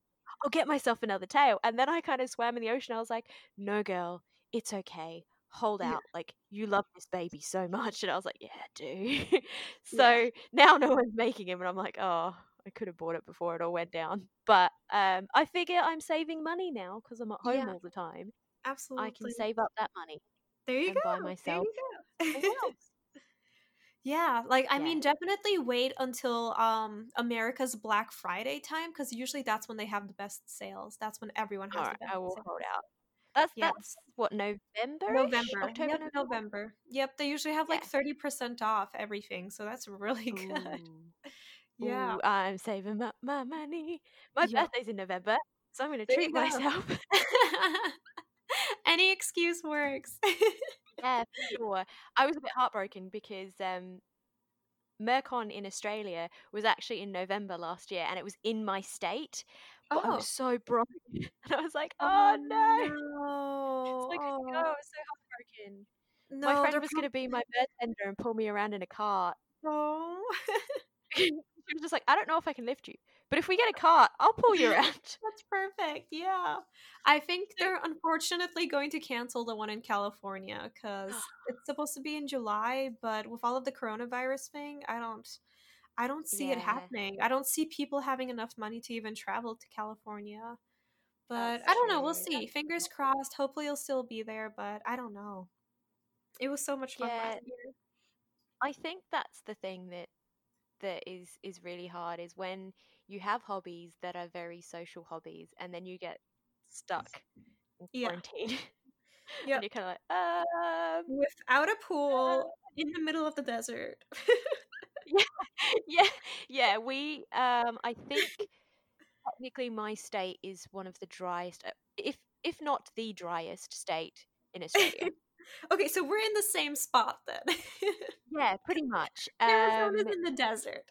I'll get myself another tail. And then I kind of swam in the ocean. I was like, no girl, it's okay. Hold Yeah. out. Like you love this baby so much. And I was like, yeah, I do. so now no one's making him and I'm like, oh, I could have bought it before it all went down. But um I figure I'm saving money now because I'm at home Yeah. all the time. Absolutely. I can save up that money. there you and go. buy there myself you go. yeah, like I Yeah. mean definitely wait until um America's Black Friday time cuz usually that's when they have the best sales. That's when everyone has right, best I will sales. hold out. That's Yeah. that's what November, November. October, yep, November. November. Yep, they usually have like Yeah. 30% off everything, so that's really good. Yeah. ooh, I'm saving up my money. My Yep. birthday's in November, so I'm gonna There treat myself. Any excuse works. yeah, for sure. I was a bit heartbroken because um, Mercon in Australia was actually in November last year, and it was in my state, but I oh. was so broke, and I was like, Oh oh no. no. So I couldn't go. I Oh, was so heartbroken. no, My friend was going to be my bartender and pull me around in a cart. oh. She was just like, I don't know if I can lift you, but if we get a cart, I'll pull you around. That's perfect. Yeah. I think they're unfortunately going to cancel the one in California because it's supposed to be in July, but with all of the coronavirus thing, I don't I don't see it happening. I don't see people having enough money to even travel to California. But That's I don't know, we'll see. Fingers crossed. Hopefully it'll still be there, but I don't know. It was so much fun Yeah. last year. I think that's the thing that that is is really hard is when you have hobbies that are very social hobbies and then you get stuck in Yeah. quarantine. Yep. and you're kind of like, um, Without a pool in the middle of the desert. yeah, yeah. We, um, I think technically my state is one of the driest, uh, if if not the driest state in Australia. Okay, so we're in the same spot then. yeah, pretty much. Arizona's Um, in the desert.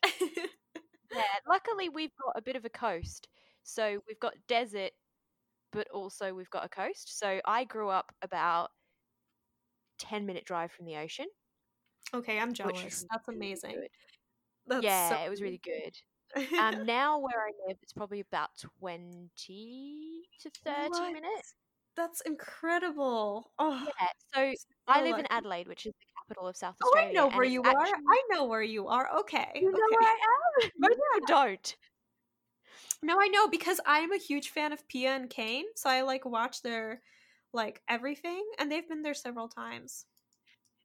yeah, luckily we've got a bit of a coast, so we've got desert, but also we've got a coast. So I grew up about ten minute drive from the ocean. okay, I'm jealous. That's really amazing. good. That's yeah, so it was really good. Um, now where I live, it's probably about twenty to thirty What? minutes. That's incredible. Oh, Yeah, so so I live in. Adelaide, which is the capital of South Australia. Oh. I know where you are. I know where you are. Okay. You know okay. where I am. Most people don't. No, I know because I'm a huge fan of Pia and Kane, so I like watch their like everything, and they've been there several times.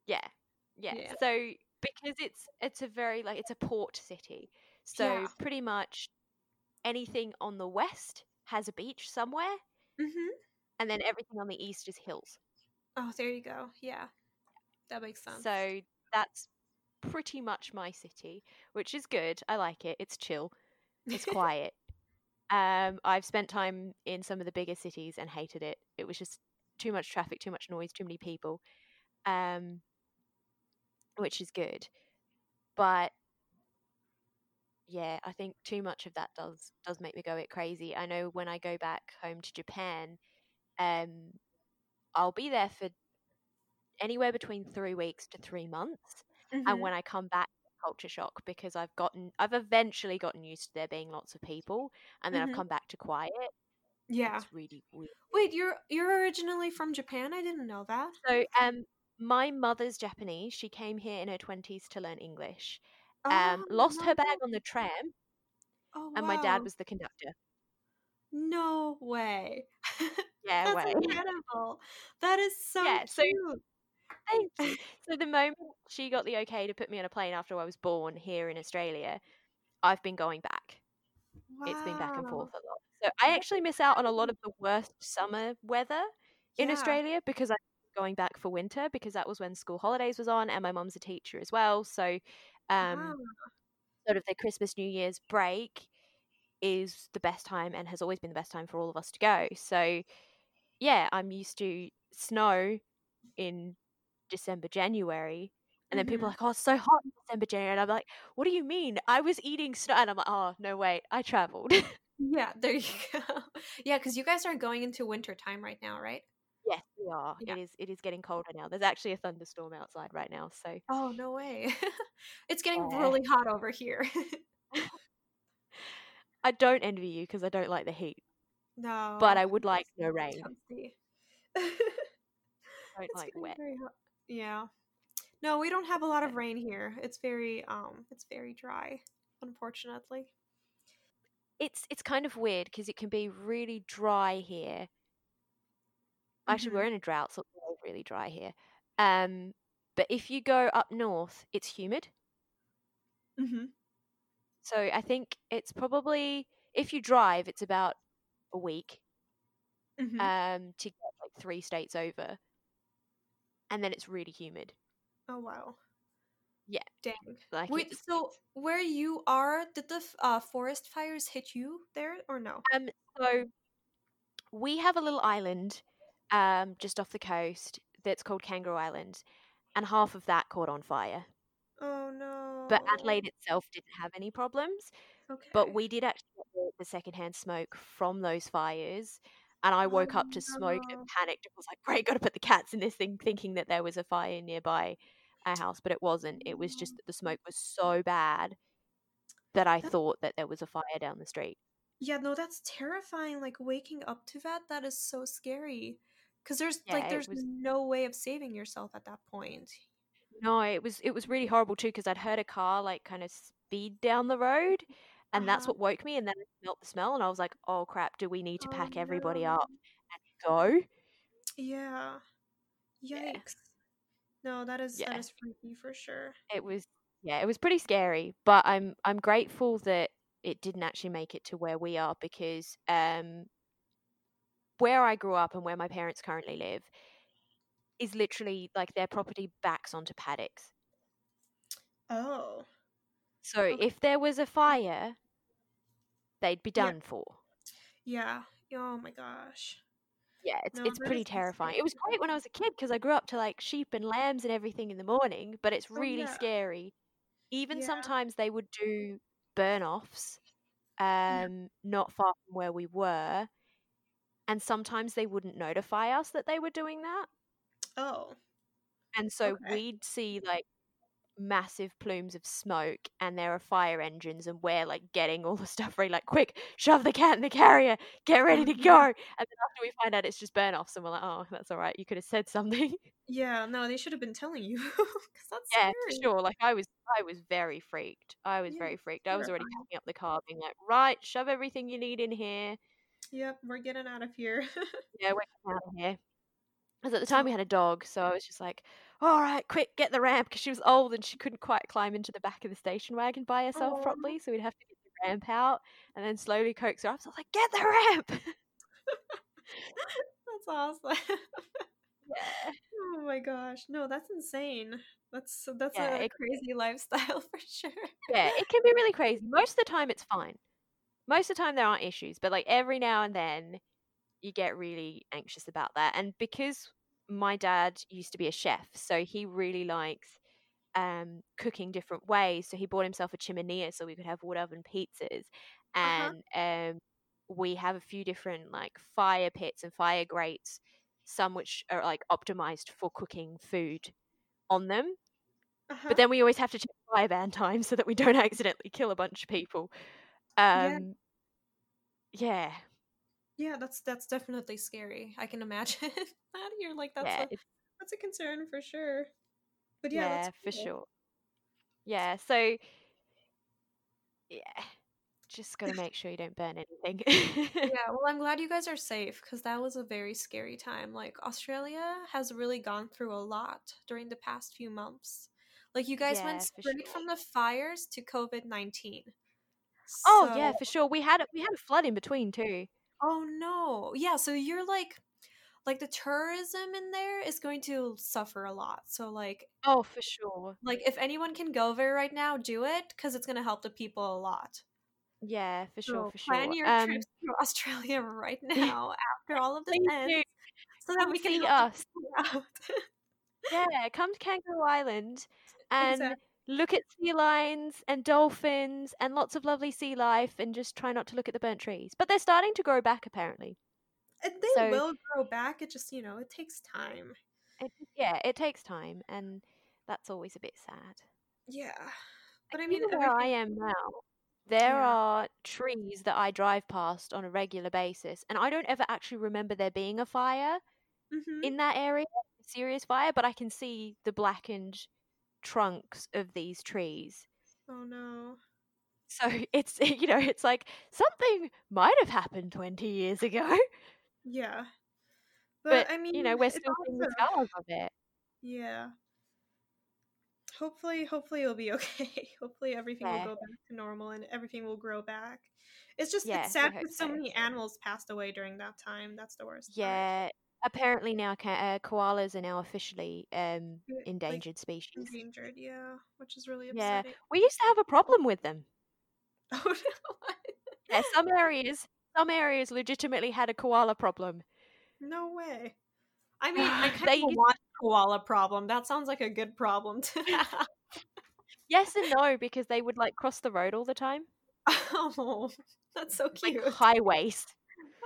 Yeah, yeah. Yeah. So because it's it's a very like it's a port city, so Yeah. pretty much anything on the west has a beach somewhere, Mm-hmm. And then everything on the east is hills. Oh, there you go. Yeah, that makes sense. So that's pretty much my city, which is good. I like it. It's chill. It's quiet. um, I've spent time in some of the bigger cities and hated it. It was just too much traffic, too much noise, too many people. Um, which is good, but yeah, I think too much of that does does make me go a bit crazy. I know when I go back home to Japan, um, I'll be there for anywhere between three weeks to three months Mhm. and when I come back culture shock because I've gotten I've eventually gotten used to there being lots of people and then Mhm. I've come back to quiet. yeah. It's really weird. Wait, you're you're originally from Japan? I didn't know that. So um my mother's Japanese. She came here in her twenties to learn English. Oh, Um lost her bag on the tram Oh, and my dad was the conductor. No way. Yeah, That's way. incredible. That is so Yeah, so- cute. Thank you. So the moment she got the okay to put me on a plane after I was born here in Australia, I've been going back. Wow. It's been back and forth a lot. So I actually miss out on a lot of the worst summer weather in Yeah. Australia because I'm going back for winter because that was when school holidays was on and my mum's a teacher as well. So um Wow. sort of the Christmas New Year's break is the best time and has always been the best time for all of us to go. So yeah, I'm used to snow in December, January. And then people are Mhm. like, oh, it's so hot in December, January. And I'm like, what do you mean? I was eating snow. And I'm like, oh, no, wait, I traveled. Yeah, there you go. Yeah, because you guys are going into winter time right now, right? yes, we are. Yeah. It is it is getting colder now. There's actually a thunderstorm outside right now. So Oh, no way. It's getting Yeah. really hot over here. I don't envy you because I don't like the heat. no. But I would like no rain. Don't like wet. Yeah. No, we don't have a lot of rain here. It's very um it's very dry, unfortunately. It's it's kind of weird because it can be really dry here. Actually, Mhm. we're in a drought, so it's really dry here. Um, but if you go up north, it's humid. Mhm. So I think it's probably if you drive, it's about a week Mhm. um to get like three states over, and then it's really humid. oh wow. Yeah. Dang. Like Wait, so where you are, did the uh, forest fires hit you there or no? um, so we have a little island um just off the coast that's called Kangaroo Island, and half of that caught on fire. Oh no. But Adelaide itself didn't have any problems. Okay. But we did actually get the, secondhand smoke from those fires. And I oh, woke Oh, up to smoke and panicked I was like, great, got to put the cats in this thing, thinking that there was a fire nearby our house. But it wasn't. It was just oh. that the smoke was so bad that I That- thought that there was a fire down the street. Yeah, no, that's terrifying. Like waking up to that, that is so scary. Cause there's Yeah, like there's was- no way of saving yourself at that point. No, it was it was really horrible too because I'd heard a car like kind of speed down the road, and that's Uh-huh. what woke me. And then I smelt the smell, and I was like, "Oh crap! Do we need to Oh, pack everybody no. up and go?" Yeah. Yeah. Yikes. No, that is Yeah. that is freaky for sure. it was yeah it was pretty scary but i'm i'm grateful that it didn't actually make it to where we are because um where i grew up and where my parents currently live is literally like their property backs onto paddocks Oh. so Okay. if there was a fire they'd be Yeah. done for Yeah. Oh my gosh. yeah it's No, it's pretty terrifying it was great when i was a kid because i grew up to like sheep and lambs and everything in the morning but it's Oh, really yeah. scary even Yeah. sometimes they would do burn offs Yeah. um not far from where we were and sometimes they wouldn't notify us that they were doing that Oh. and so Okay. we'd see like massive plumes of smoke and there are fire engines and we're like getting all the stuff ready like quick shove the cat in the carrier get ready to go mm-hmm. and then after we find out it's just burn offs and we're like oh that's all right you could have said something Yeah, no, they should have been telling you. Yeah scary. sure like i was i was very freaked i was Yeah, very freaked i was already terrifying. packing up the car being like right shove everything you need in here Yep, we're getting out of here. yeah, we're getting out of here. Because at the time mm. we had a dog, so I was just like, all right, quick, get the ramp, because she was old and she couldn't quite climb into the back of the station wagon by herself properly, so we'd have to get the ramp out and then slowly coax her up. So I was like, get the ramp! That's awesome. yeah. oh my gosh. No, that's insane. That's that's Yeah, a crazy lifestyle for sure. yeah, it can be really crazy. Most of the time, it's fine. Most of the time, there aren't issues, but like every now and then, you get really anxious about that. And because my dad used to be a chef, so he really likes um, cooking different ways. So he bought himself a chiminea so we could have wood oven pizzas, Uh-huh. and um, we have a few different like fire pits and fire grates, some which are like optimized for cooking food on them. Uh-huh. But then we always have to check fire ban time so that we don't accidentally kill a bunch of people. Um, Yeah. yeah, yeah, that's that's definitely scary. I can imagine that. You're like that's yeah, a that's a concern for sure. But yeah, yeah, that's for cool. sure. Yeah, so yeah, just gotta make sure you don't burn anything. Yeah, well, I'm glad you guys are safe because that was a very scary time. Like, Australia has really gone through a lot during the past few months. Like, you guys Yeah, went straight sure. from the fires to COVID 19. Oh yeah, for sure. We had we had a flood in between too. Oh no. Yeah, so you're like like the tourism in there is going to suffer a lot. So like Oh, for sure. like if anyone can go there right now, do it cuz it's going to help the people a lot. Yeah, for sure, So for plan sure. your Um, trips to Australia right now after all of this ends do so that come we can see us. out. Yeah, come to Kangaroo Island and exactly. Look at sea lions and dolphins and lots of lovely sea life and just try not to look at the burnt trees. But they're starting to grow back apparently. And they So will grow back. It just, you know, it takes time. it, yeah, it takes time and that's always a bit sad. Yeah. Like, But I mean, where I am now, there Yeah. are trees that I drive past on a regular basis, and I don't ever actually remember there being a fire hmm in that area, serious fire, but I can see the blackened trunks of these trees. Oh no. So it's, eh, you know, it's like something might have happened 20 years ago, Yeah. But but, I mean, you know, we're still seeing the scars of it. yeah. Hopefully, hopefully it'll be okay. hopefully everything will go back to normal and everything will grow back. It's just it's sad because so so. many animals passed away during that time. That's the worst part. Apparently now uh, koalas are now officially um Yeah, Like endangered species. endangered, yeah, which is really upsetting. Yeah, we used to have a problem with them. Oh no. Yeah, some areas, some areas legitimately had a koala problem. no way. I mean, I kind They of want a koala problem. That sounds like a good problem to have. yes and no, because they would like cross the road all the time, Oh, that's so like cute. highways.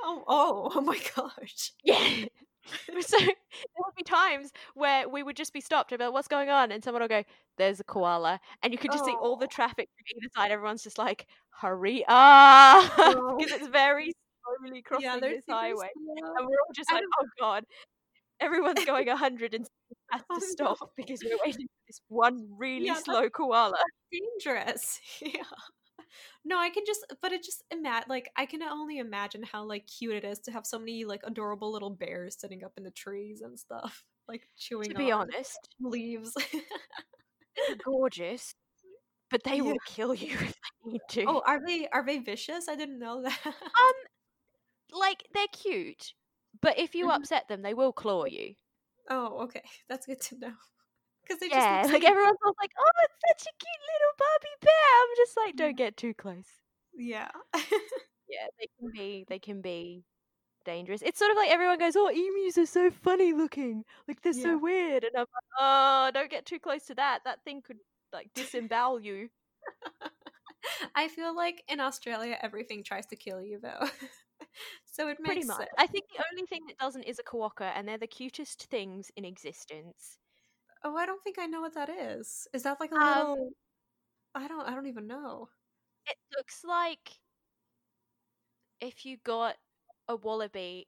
Oh, oh, oh my gosh. Yeah. So there would be times where we would just be stopped and be like, "What's going on?" And someone will go, "There's a koala," and you could just see all the Oh, traffic from either side. Everyone's just like, "Hurry up!" no. because it's very slowly crossing they're this highway, slow. and we're all just like, "Oh God!" Everyone's going 100 and has Oh to stop because we're waiting for this one really Yeah, slow koala. dangerous. Yeah. No, I can just, but it just imagine, like, I can only imagine how like cute it is to have so many like adorable little bears sitting up in the trees and stuff, like chewing. To be on honest, leaves. gorgeous, but they yeah. will kill you if they need to. Oh, are they are they vicious? I didn't know that. Um, like they're cute, but if you Mhm. upset them, they will claw you. Oh, okay, that's good to know. Because they just Yeah, like so everyone's all like, "Oh, it's such a cute little Barbie bear." I'm just like, don't get too close. Yeah. Yeah, they can be, they can be dangerous. It's sort of like everyone goes, "Oh, emus are so funny looking, like they're so weird," and I'm like, "Oh, don't get too close to that. That thing could like disembowel you." I feel like in Australia everything tries to kill you though. so it Pretty makes much. sense. I think the only thing that doesn't is a quokka, and they're the cutest things in existence. Oh, I don't think I know what that is. Is that like a Um, little I don't I don't even know. it looks like if you got a wallaby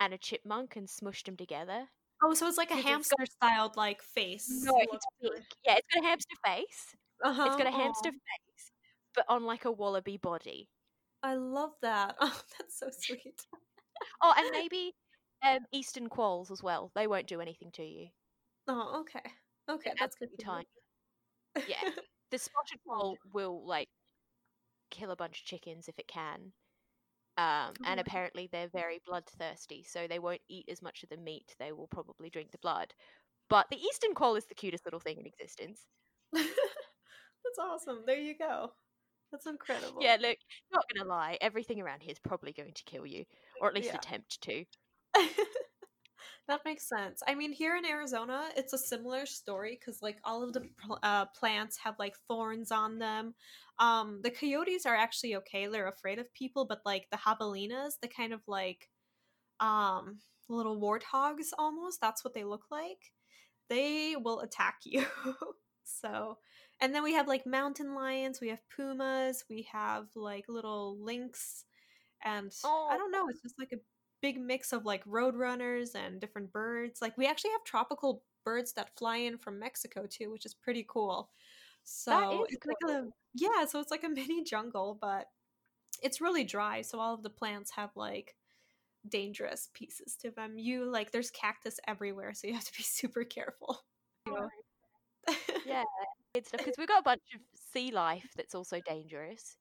and a chipmunk and smushed them together. Oh, so it's like a it's got hamster styled like face. no, it's big. Yeah, it's got a hamster face. Uh-huh. It's got a hamster Oh, face, but on like a wallaby body. I love that. Oh, that's so sweet. Oh, and maybe um, eastern quolls as well. They won't do anything to you. Oh, okay. Okay, They're that's good absolutely to know. tiny. Yeah, the spotted quoll will like kill a bunch of chickens if it can. Um, and oh, apparently they're very bloodthirsty, so they won't eat as much of the meat. They will probably drink the blood. But the eastern quoll is the cutest little thing in existence. That's awesome. There you go. That's incredible. Yeah, look, not gonna lie, everything around here is probably going to kill you, or at least Yeah. attempt to. that makes sense. I mean, here in Arizona, it's a similar story because like all of the uh, plants have like thorns on them. Um, the coyotes are actually okay; they're afraid of people, but like the javelinas, the kind of like um little warthogs almost. That's what they look like. They will attack you. so, and then we have like mountain lions, we have pumas, we have like little lynx, and I Oh, don't know. It's just like a big mix of like roadrunners and different birds. Like we actually have tropical birds that fly in from Mexico too, which is pretty cool. So it's like a yeah, so it's like a mini jungle, but it's really dry, so all of the plants have like dangerous pieces to them. You like there's cactus everywhere, so you have to be super careful. Yeah. stuff because we've got a bunch of sea life that's also dangerous.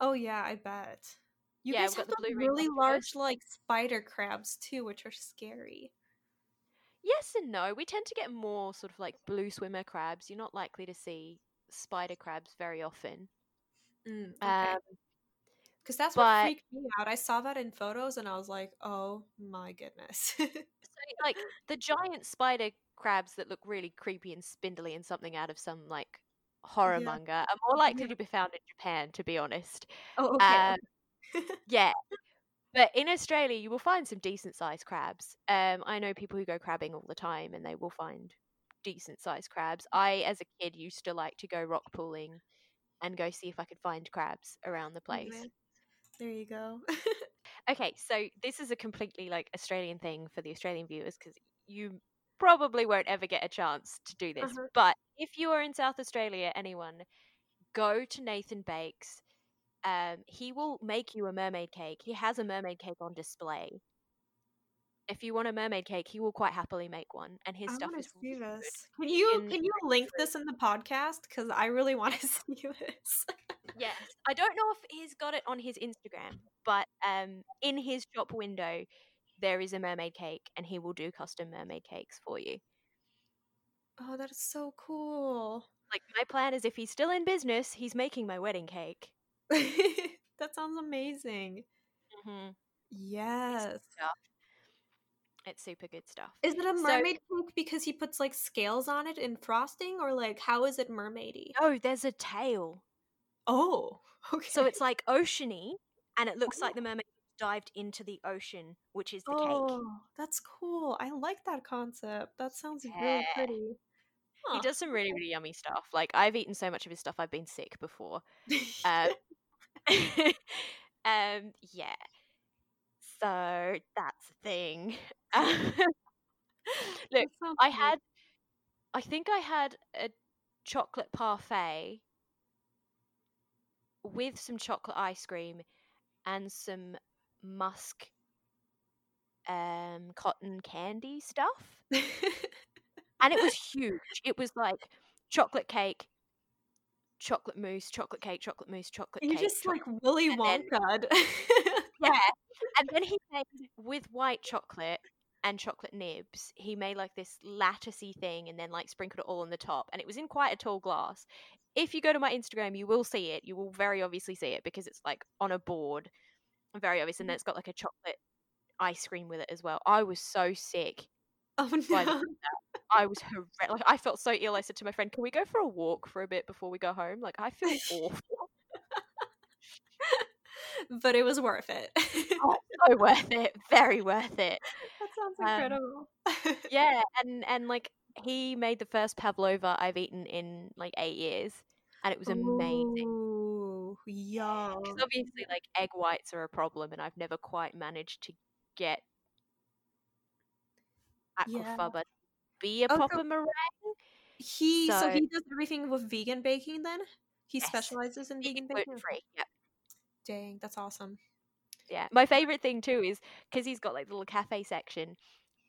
Oh yeah, I bet. You Yeah, guys got the blue really large like spider crabs too, which are scary. Yes and no. We tend to get more sort of like blue swimmer crabs. You're not likely to see spider crabs very often. Mm, okay. Um, Because that's what but- freaked me out. I saw that in photos and I was like, oh my goodness. so, like the giant spider crabs that look really creepy and spindly and something out of some like horror Yeah. manga are more likely Yeah. to be found in Japan, to be honest. oh, okay. Um, yeah. But in Australia, you will find some decent sized crabs. Um, I know people who go crabbing all the time and they will find decent sized crabs. I, as a kid, used to like to go rock pooling and go see if I could find crabs around the place. man. There you go. Okay, so this is a completely like Australian thing for the Australian viewers because you probably won't ever get a chance to do this. Uh-huh. But if you are in South Australia, anyone, go to Nathan Bakes. Um, he will make you a mermaid cake. He has a mermaid cake on display. If you want a mermaid cake, he will quite happily make one, and his I stuff is really good. Can you in can you link this in the podcast? Because I really want to see this. Yes, I don't know if he's got it on his Instagram, but um, in his shop window, there is a mermaid cake, and he will do custom mermaid cakes for you. oh, that is so cool. Like my plan is, if he's still in business, he's making my wedding cake. that sounds amazing. Mm-hmm. Yes. It's super good stuff. Is it a So- mermaid cake because he puts like scales on it in frosting, or like how is it mermaidy? Oh, there's a tail, Oh, okay. so it's like oceany, and it looks like the mermaid dived into the ocean, which is the cake. oh, that's cool. I like that concept. That sounds really Yeah. pretty. He does some really, really yummy stuff. Like I've eaten so much of his stuff, I've been sick before. Um, um, yeah. So that's a thing. Look, I had, I think I had a chocolate parfait with some chocolate ice cream and some musk um cotton candy stuff and it was huge it was like chocolate cake chocolate mousse chocolate cake chocolate mousse chocolate cake. you cake just like Willy Wonka. Yeah. And then he made with white chocolate and chocolate nibs, he made like this latticey thing and then like sprinkled it all on the top. And it was in quite a tall glass. If you go to my Instagram, you will see it. You will very obviously see it because it's like on a board. Very obvious. And then mm. it's got like a chocolate ice cream with it as well. I was so sick. oh no. End of that. I was horrendous. Like I felt so ill. I said to my friend, "Can we go for a walk for a bit before we go home?" Like I feel awful. but it was worth it. Oh, so worth it. Very worth it. that sounds Um, incredible. yeah and and like he made the first pavlova i've eaten in like eight years and it was amazing Ooh, because obviously like egg whites are a problem and i've never quite managed to get aquafaba to be a Oh, so- meringue He so, So- he does everything with vegan baking then? He Yes. specializes in vegan baking? free yeah Dang, that's awesome. yeah my favorite thing too is because he's got like the little cafe section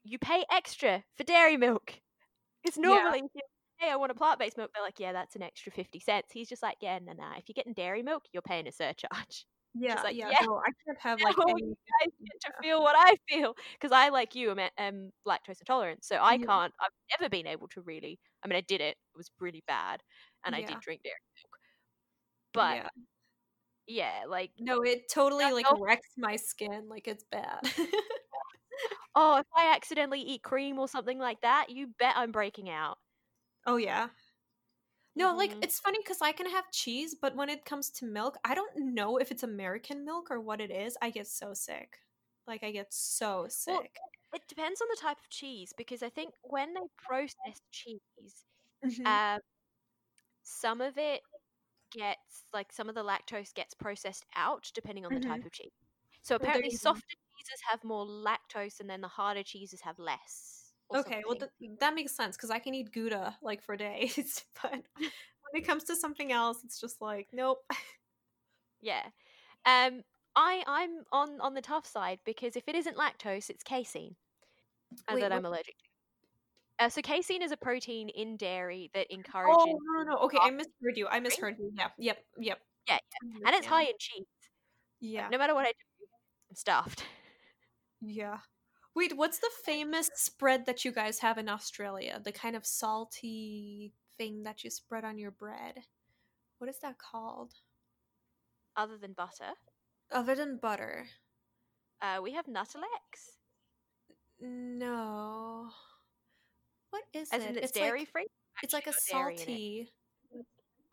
you pay extra for dairy milk it's Yeah. normally you hey i want a plant-based milk they're like yeah that's an extra 50 cents he's just like yeah no no if you're getting dairy milk you're paying a surcharge Yeah, like, yeah, yeah, no, I can't have like no, any you guys get to feel what I feel because I, like you, am um, lactose intolerant, so I Yeah. can't. I've never been able to really. I mean, I did it; it was really bad, and I did drink dairy milk. But yeah. yeah, like No, it totally like wrecks my skin. Like it's bad. oh, if I accidentally eat cream or something like that, you bet I'm breaking out. oh yeah. No, like Mhm. it's funny because I can have cheese, but when it comes to milk, I don't know if it's American milk or what it is. I get so sick. Like I get so sick. It depends on the type of cheese because I think when they process cheese, Mhm. um, some of it gets like some of the lactose gets processed out depending on the type of cheese. So Mm-hmm. apparently, softer cheeses have more lactose, and then the harder cheeses have less. Okay, well th- that makes sense because I can eat Gouda like for days, but when it comes to something else, it's just like nope. yeah. Um, I I'm on on the tough side because if it isn't lactose, it's casein, and Wait, that I'm allergic to. Uh, so casein is a protein in dairy that Oh encourages. no, no, no. Okay, I misheard you. I misheard you. Yeah, yep, yep. Yeah, I and it's high in cheese. Yeah, No matter what I do, I'm stuffed. yeah. Wait, what's the famous spread that you guys have in Australia? The kind of salty thing that you spread on your bread. What is that called? Other than butter, Other than butter. uh, we have Nuttelex, No. What is as it? in it's, it's dairy like free. it's like a Actually got dairy in it. salty.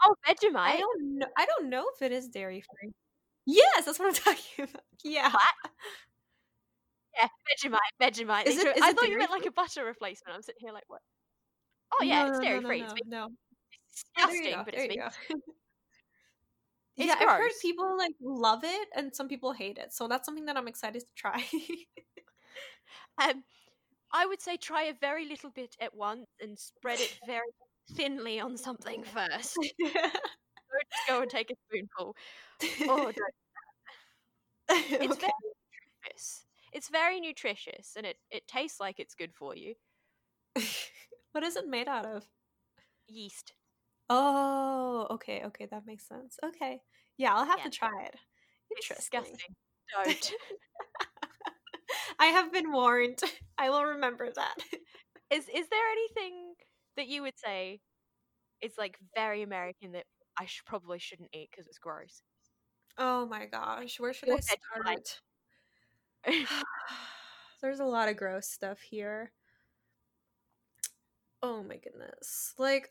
Oh, Vegemite. I don't know. I don't know if it is dairy free. Yes, that's what I'm talking about. Yeah. What? Yeah, Vegemite. Vegemite. Is it- is I thought you meant like a butter replacement. I'm sitting here like, what? Oh yeah, No, it's dairy no, free. No, It's no, disgusting, There you go, but it's you vegan. go. It's yeah, I've heard people like love it and some people hate it. So that's something that I'm excited to try. Um, I would say try a very little bit at once and spread it very thinly on something first. Don't just go and take a spoonful. Oh, don't. It's Okay. very nutritious. It's very nutritious, and it it tastes like it's good for you. what is it made out of? Yeast. Oh, okay, okay, that makes sense. Okay. Yeah, I'll have Yeah. to try it. Interesting. disgusting. Don't. I have been warned. I will remember that. is is there anything that you would say is like very American that I should probably shouldn't eat because it's gross? Oh my gosh, where should I start? There's a lot of gross stuff here. Oh my goodness. Like,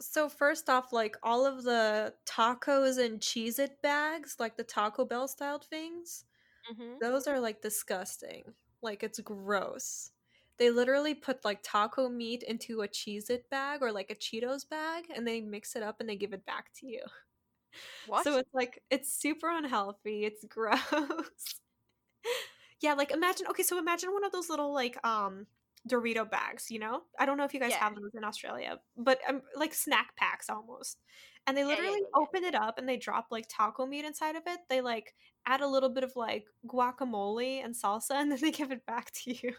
so first off, like all of the tacos and Cheez It bags, like the Taco Bell styled things, hmm those are like disgusting. Like, it's gross. They literally put like taco meat into a Cheez It bag or like a Cheetos bag and they mix it up and they give it back to you. What? So it's like it's super unhealthy. It's gross. Yeah, like imagine okay, so imagine one of those little like um Dorito bags, you know? I don't know if you guys Yeah. have those in Australia, but um, like snack packs almost. And they literally yeah, yeah. open it up and they drop like taco meat inside of it. They like add a little bit of like guacamole and salsa and then they give it back to you.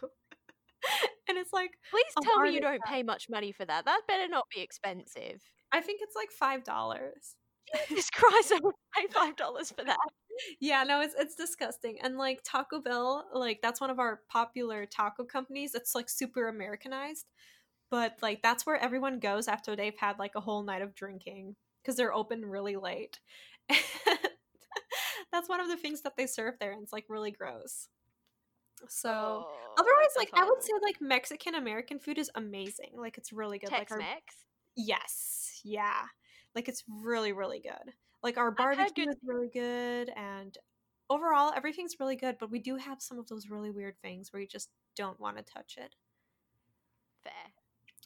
and it's like Please tell me you don't pay much money for that. That better not be expensive. I think it's like five dollars. Jesus Christ, I would pay five dollars for that. Yeah, no, it's it's disgusting. And like Taco Bell, like that's one of our popular taco companies. It's like super Americanized. But like that's where everyone goes after they've had like a whole night of drinking because they're open really late. that's one of the things that they serve there and it's like really gross. So Oh, otherwise like I would say like Mexican American food is amazing. Like it's really good. like our Tex-Mex. Yes, yeah. Like it's really, really good. Like our barbecue good is really good, and overall everything's really good. But we do have some of those really weird things where you just don't want to touch it. Fair.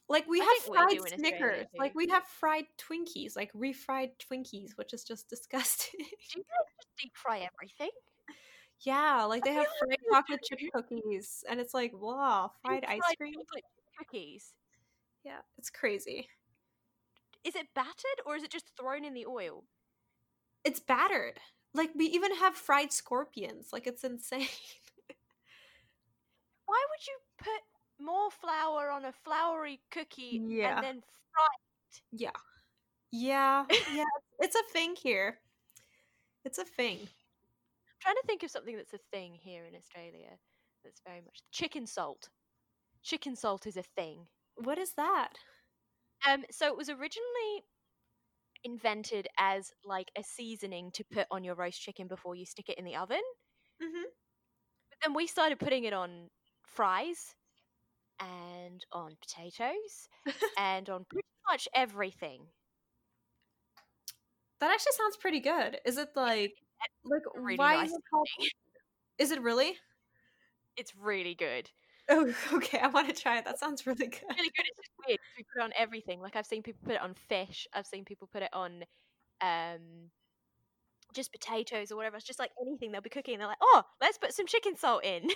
Like we I have we fried Australia Snickers. Like we have fried Twinkies, like refried Twinkies, which is just disgusting. Do you guys just deep fry everything? yeah, like they have fried chocolate chip cookies, and it's like wow, fried Deep ice cream. cookies. Yeah, it's crazy. Is it battered or is it just thrown in the oil? It's battered. Like we even have fried scorpions. Like it's insane. Why would you put more flour on a floury cookie Yeah. and then fry? It? Yeah. Yeah. Yeah. it's a thing here. It's a thing. I'm trying to think of something that's a thing here in Australia. That's very much chicken salt. Chicken salt is a thing. What is that? Um, so it was originally invented as like a seasoning to put on your roast chicken before you stick it in the oven. Mm-hmm. But then we started putting it on fries and on potatoes and on pretty much everything. That actually sounds pretty good. Is it like like really why nice is it called Is it really? It's really good. Oh, okay. I want to try it. That sounds really good. Really good. It's just weird. We put it on everything. Like I've seen people put it on fish. I've seen people put it on um just potatoes or whatever. It's just like anything they'll be cooking. They're like, oh, let's put some chicken salt in.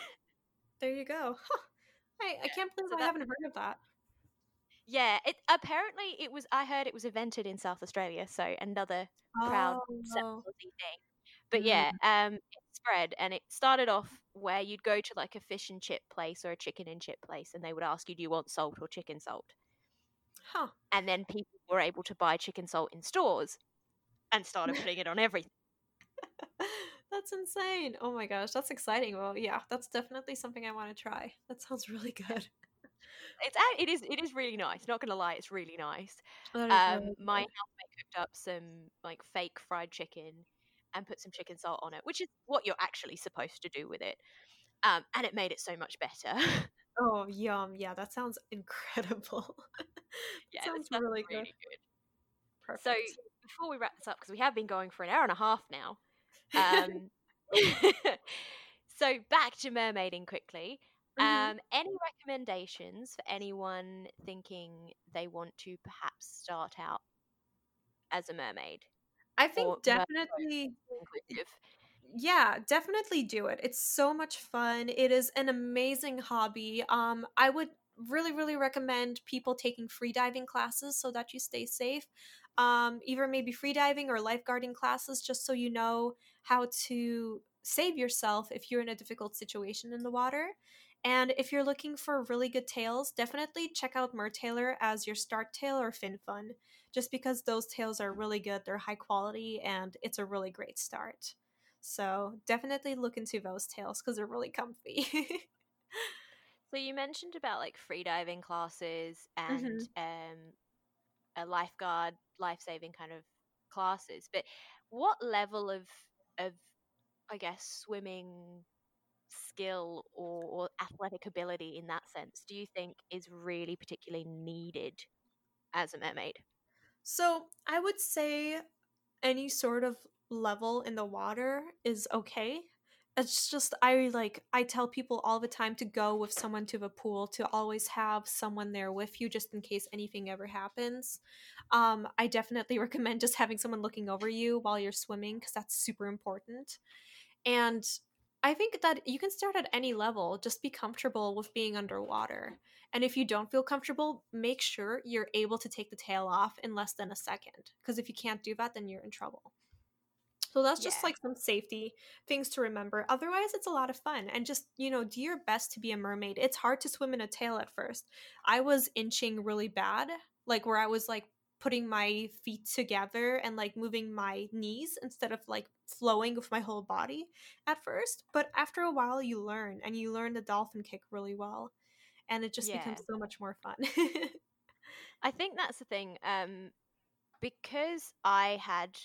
There you go. Huh. I, I can't believe so I haven't heard of that. yeah, it apparently it was. I heard it was invented in South Australia. So another proud Oh. Thing. But yeah, um, spread, and it started off where you'd go to like a fish and chip place or a chicken and chip place, and they would ask you, "Do you want salt or chicken salt?" Huh. And then people were able to buy chicken salt in stores and started putting it on everything. that's insane. Oh my gosh, that's exciting. Well, yeah, that's definitely something I want to try. That sounds really good. It's it is it is really nice. Not gonna lie, it's really nice. Um, really my housemate cooked up some like fake fried chicken and put some chicken salt on it, which is what you're actually supposed to do with it. Um, and it made it so much better. Oh, yum. Yeah, that sounds incredible. yeah, sounds really good. really good. So Perfect. before we wrap this up, because we have been going for an hour and a half now. Um, so back to mermaiding quickly. Mhm. Um, any recommendations for anyone thinking they want to perhaps start out as a mermaid I think definitely yeah, definitely do it. It's so much fun. It is an amazing hobby. Um, I would really, really recommend people taking free diving classes so that you stay safe. Um, either maybe free diving or lifeguarding classes, just so you know how to save yourself if you're in a difficult situation in the water. And if you're looking for really good tails, definitely check out Mertailor as your start tail or fin fun, just because those tails are really good. They're high quality and it's a really great start. So definitely look into those tails because they're really comfy. So you mentioned about like free diving classes and hmm um, a lifeguard, life saving kind of classes, but what level of of I guess swimming skill or, or athletic ability in that sense do you think is really particularly needed as a mermaid? So I would say any sort of level in the water is okay. It's just I like I tell people all the time to go with someone to the pool to always have someone there with you just in case anything ever happens. Um, I definitely recommend just having someone looking over you while you're swimming because that's super important. And I think that you can start at any level, just be comfortable with being underwater. And if you don't feel comfortable, make sure you're able to take the tail off in less than a second. Because if you can't do that, then you're in trouble. So that's just Yeah. like some safety things to remember. Otherwise, it's a lot of fun. And just, you know, do your best to be a mermaid. It's hard to swim in a tail at first. I was inching really bad, like where I was like putting my feet together and like moving my knees instead of like flowing with my whole body at first. But after a while, you learn and you learn the dolphin kick really well. And it just Yeah. becomes so much more fun. I think that's the thing. Um, because I had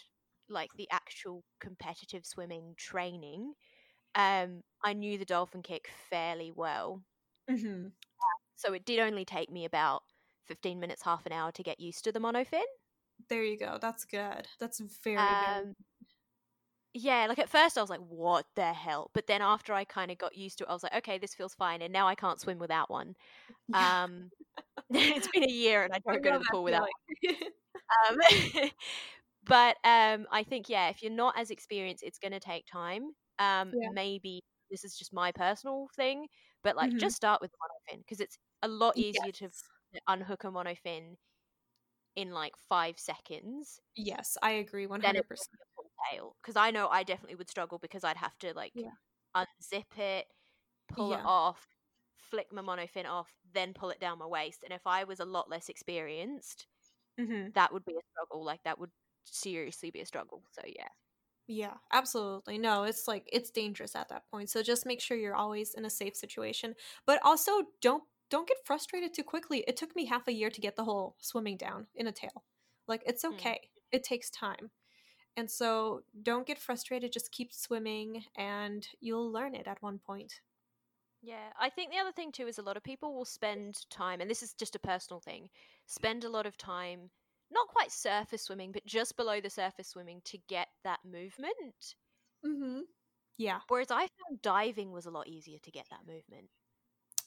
like the actual competitive swimming training, um, I knew the dolphin kick fairly well. hmm So it did only take me about 15 minutes, half an hour to get used to the monofin. There you go. That's good. That's very, very. Yeah, like at first I was like, what the hell? But then after I kind of got used to it, I was like, okay, this feels fine. And now I can't swim without one. Yeah, Um, it's been a year and I I don't go to the pool without. Um, but um, I think yeah, if you're not as experienced, it's going to take time. Um, yeah. maybe this is just my personal thing, but like hmm just start with monofin because it's a lot easier to unhook a monofin in like five seconds Yes, I agree 100%. Will be a full tail. Because I know I definitely would struggle because I'd have to like Yeah. unzip it, pull it off, flick my monofin off, then pull it down my waist. And if I was a lot less experienced, hmm that would be a struggle. Like that would seriously be a struggle. So yeah. Yeah, absolutely. No, it's like it's dangerous at that point. So just make sure you're always in a safe situation. But also don't don't get frustrated too quickly. It took me half a year to get the whole swimming down in a tail. Like it's Mm. okay. It takes time. And so don't get frustrated, just keep swimming and you'll learn it at one point. Yeah, I think the other thing too is a lot of people will spend time, and this is just a personal thing, spend a lot of time not quite surface swimming, but just below the surface swimming to get that movement. Mm-hmm. Yeah. Whereas I found diving was a lot easier to get that movement.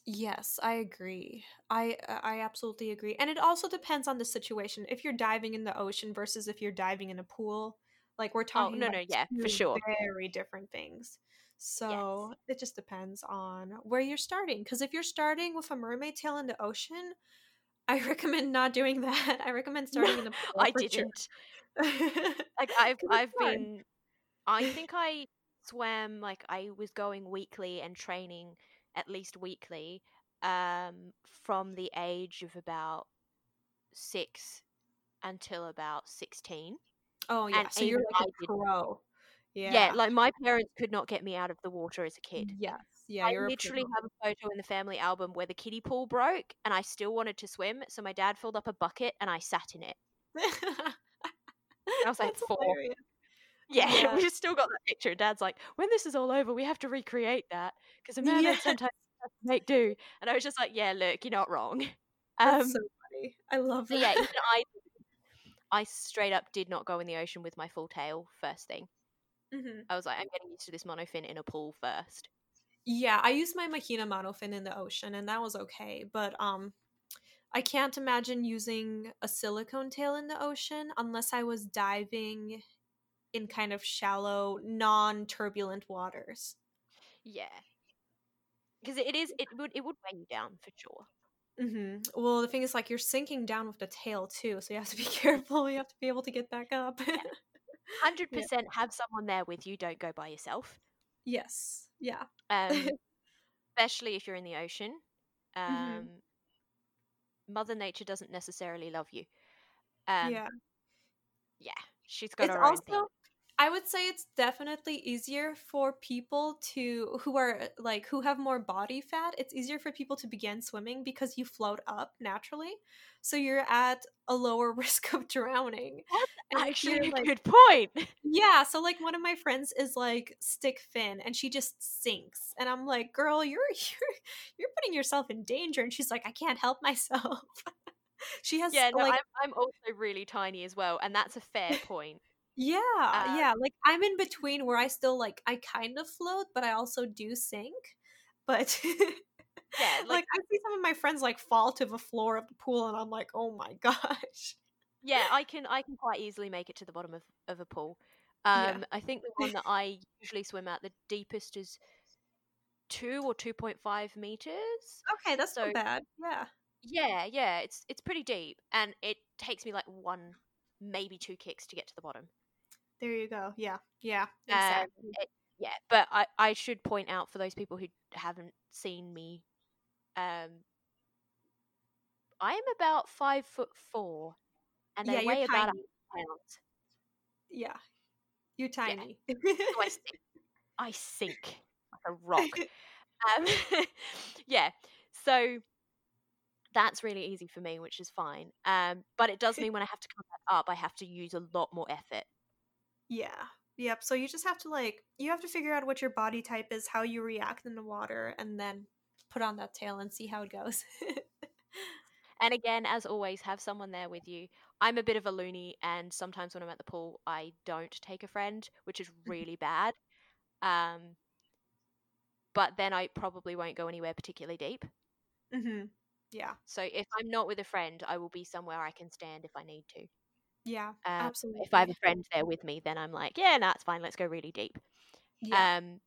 Yes, I agree. I uh, I absolutely agree. And it also depends on the situation. If you're diving in the ocean versus if you're diving in a pool, like we're Oh, talking no, about no, yeah, for sure. very different things. Yes. So, it just depends on where you're starting. Because if you're starting with a mermaid tail in the ocean, I recommend not doing that. I recommend starting in the pool I didn't. Like I've I've hard. been I think I swam like I was going weekly and training at least weekly um, from the age of about six until about 16. Oh yeah, And so you're like a pro. Yeah, Yeah. like my parents could not get me out of the water as a kid. Yes. Yeah, I you're a literally pro. have a photo in the family album where the kiddie pool broke and I still wanted to swim. So my dad filled up a bucket and I sat in it. I was like That's four. hilarious. Yeah, Yeah. we've still got that picture. Dad's like, when this is all over, we have to recreate that because a mermaid Yeah. sometimes has to make do. And I was just like, yeah, look, you're not wrong. Um, so funny. I love that. yeah, even I, I straight up did not go in the ocean with my full tail first thing. hmm I was like, I'm getting used to this monofin in a pool first. Yeah, I used my Mahina monofin in the ocean and that was okay, but um I can't imagine using a silicone tail in the ocean unless I was diving in kind of shallow, non-turbulent waters. Yeah, because it is, it would, it would weigh you down for sure. Hmm Well, the thing is, like, you're sinking down with the tail too, so you have to be careful. You have to be able to get back up. Hundred percent, have someone there with you. Don't go by yourself. yes. Yeah. Um, especially if you're in the ocean. Um, Mhm. Mother Nature doesn't necessarily love you. Um, yeah. yeah, she's got It's her own thing. I would say, it's definitely easier for people to who are like who have more body fat. It's easier for people to begin swimming because you float up naturally, so you're at a lower risk of drowning. And Actually, you're, a good point. Yeah, so like one of my friends is like stick fin and she just sinks. And I'm like, "Girl, you're you're you're putting yourself in danger." And she's like, "I can't help myself." she has yeah, no, like I'm, I'm also really tiny as well, and that's a fair point. Yeah, Um, yeah, like I'm in between where I still like I kind of float, but I also do sink. But Yeah, like, like I see some of my friends like fall to the floor of the pool and I'm like, "Oh my gosh." yeah, I can I can quite easily make it to the bottom of, of a pool. Yeah. Um, I think the one that I usually swim at the deepest is two or two point five meters. Okay, that's So- not bad. Yeah. Yeah, yeah, it's it's pretty deep, and it takes me like one, maybe two kicks to get to the bottom. There you go. Yeah. Yeah. Um, Exactly. it- yeah, but I I should point out for those people who haven't seen me, um, I am about five foot four, and Yeah, I weigh about a tiny. hundred pounds. Yeah. You're tiny. So I sink, I sink like a rock. Um, yeah, so that's really easy for me, which is fine. Um, but it does mean when I have to come back up, I have to use a lot more effort. Yeah. Yep. So you just have to like you have to figure out what your body type is, how you react in the water, and then put on that tail and see how it goes. And again, as always, have someone there with you. I'm a bit of a loony, and sometimes when I'm at the pool, I don't take a friend, which is really bad. Um, but then I probably won't go anywhere particularly deep. hmm Yeah. So if I'm not with a friend, I will be somewhere I can stand if I need to. Yeah. Um, absolutely. If I have a friend there with me, then I'm like, yeah, no, it's fine. Let's go really deep. yeah. Um,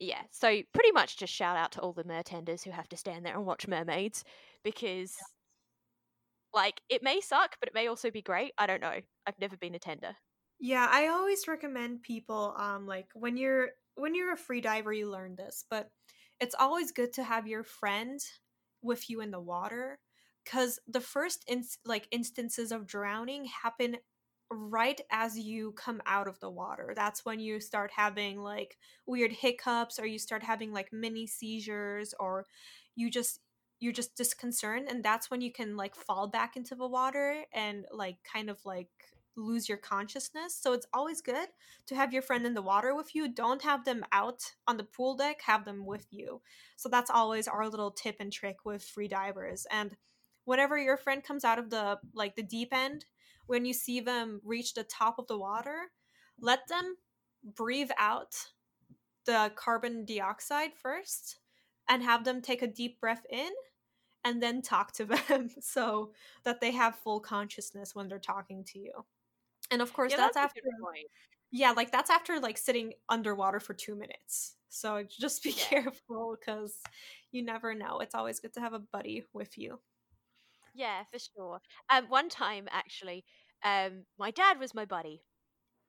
yeah. So pretty much just shout out to all the mertenders who have to stand there and watch mermaids because, like, it may suck, but it may also be great. I don't know. I've never been a tender. Yeah, I always recommend people um like when you're when you're a free diver you learn this, but it's always good to have your friend with you in the water cuz the first ins- like instances of drowning happen right as you come out of the water. That's when you start having like weird hiccups or you start having like mini seizures or you just you're just disconcerted and that's when you can like fall back into the water and like kind of like lose your consciousness. So it's always good to have your friend in the water with you. Don't have them out on the pool deck, have them with you. So that's always our little tip and trick with free divers. And whenever your friend comes out of the like the deep end, when you see them reach the top of the water, let them breathe out the carbon dioxide first and have them take a deep breath in and then talk to them so that they have full consciousness when they're talking to you. And of course, Yeah, that's, a after point. yeah, like that's after like sitting underwater for two minutes. So just be Yeah. careful because you never know. It's always good to have a buddy with you. Yeah, for sure. Um, one time actually, um, my dad was my buddy.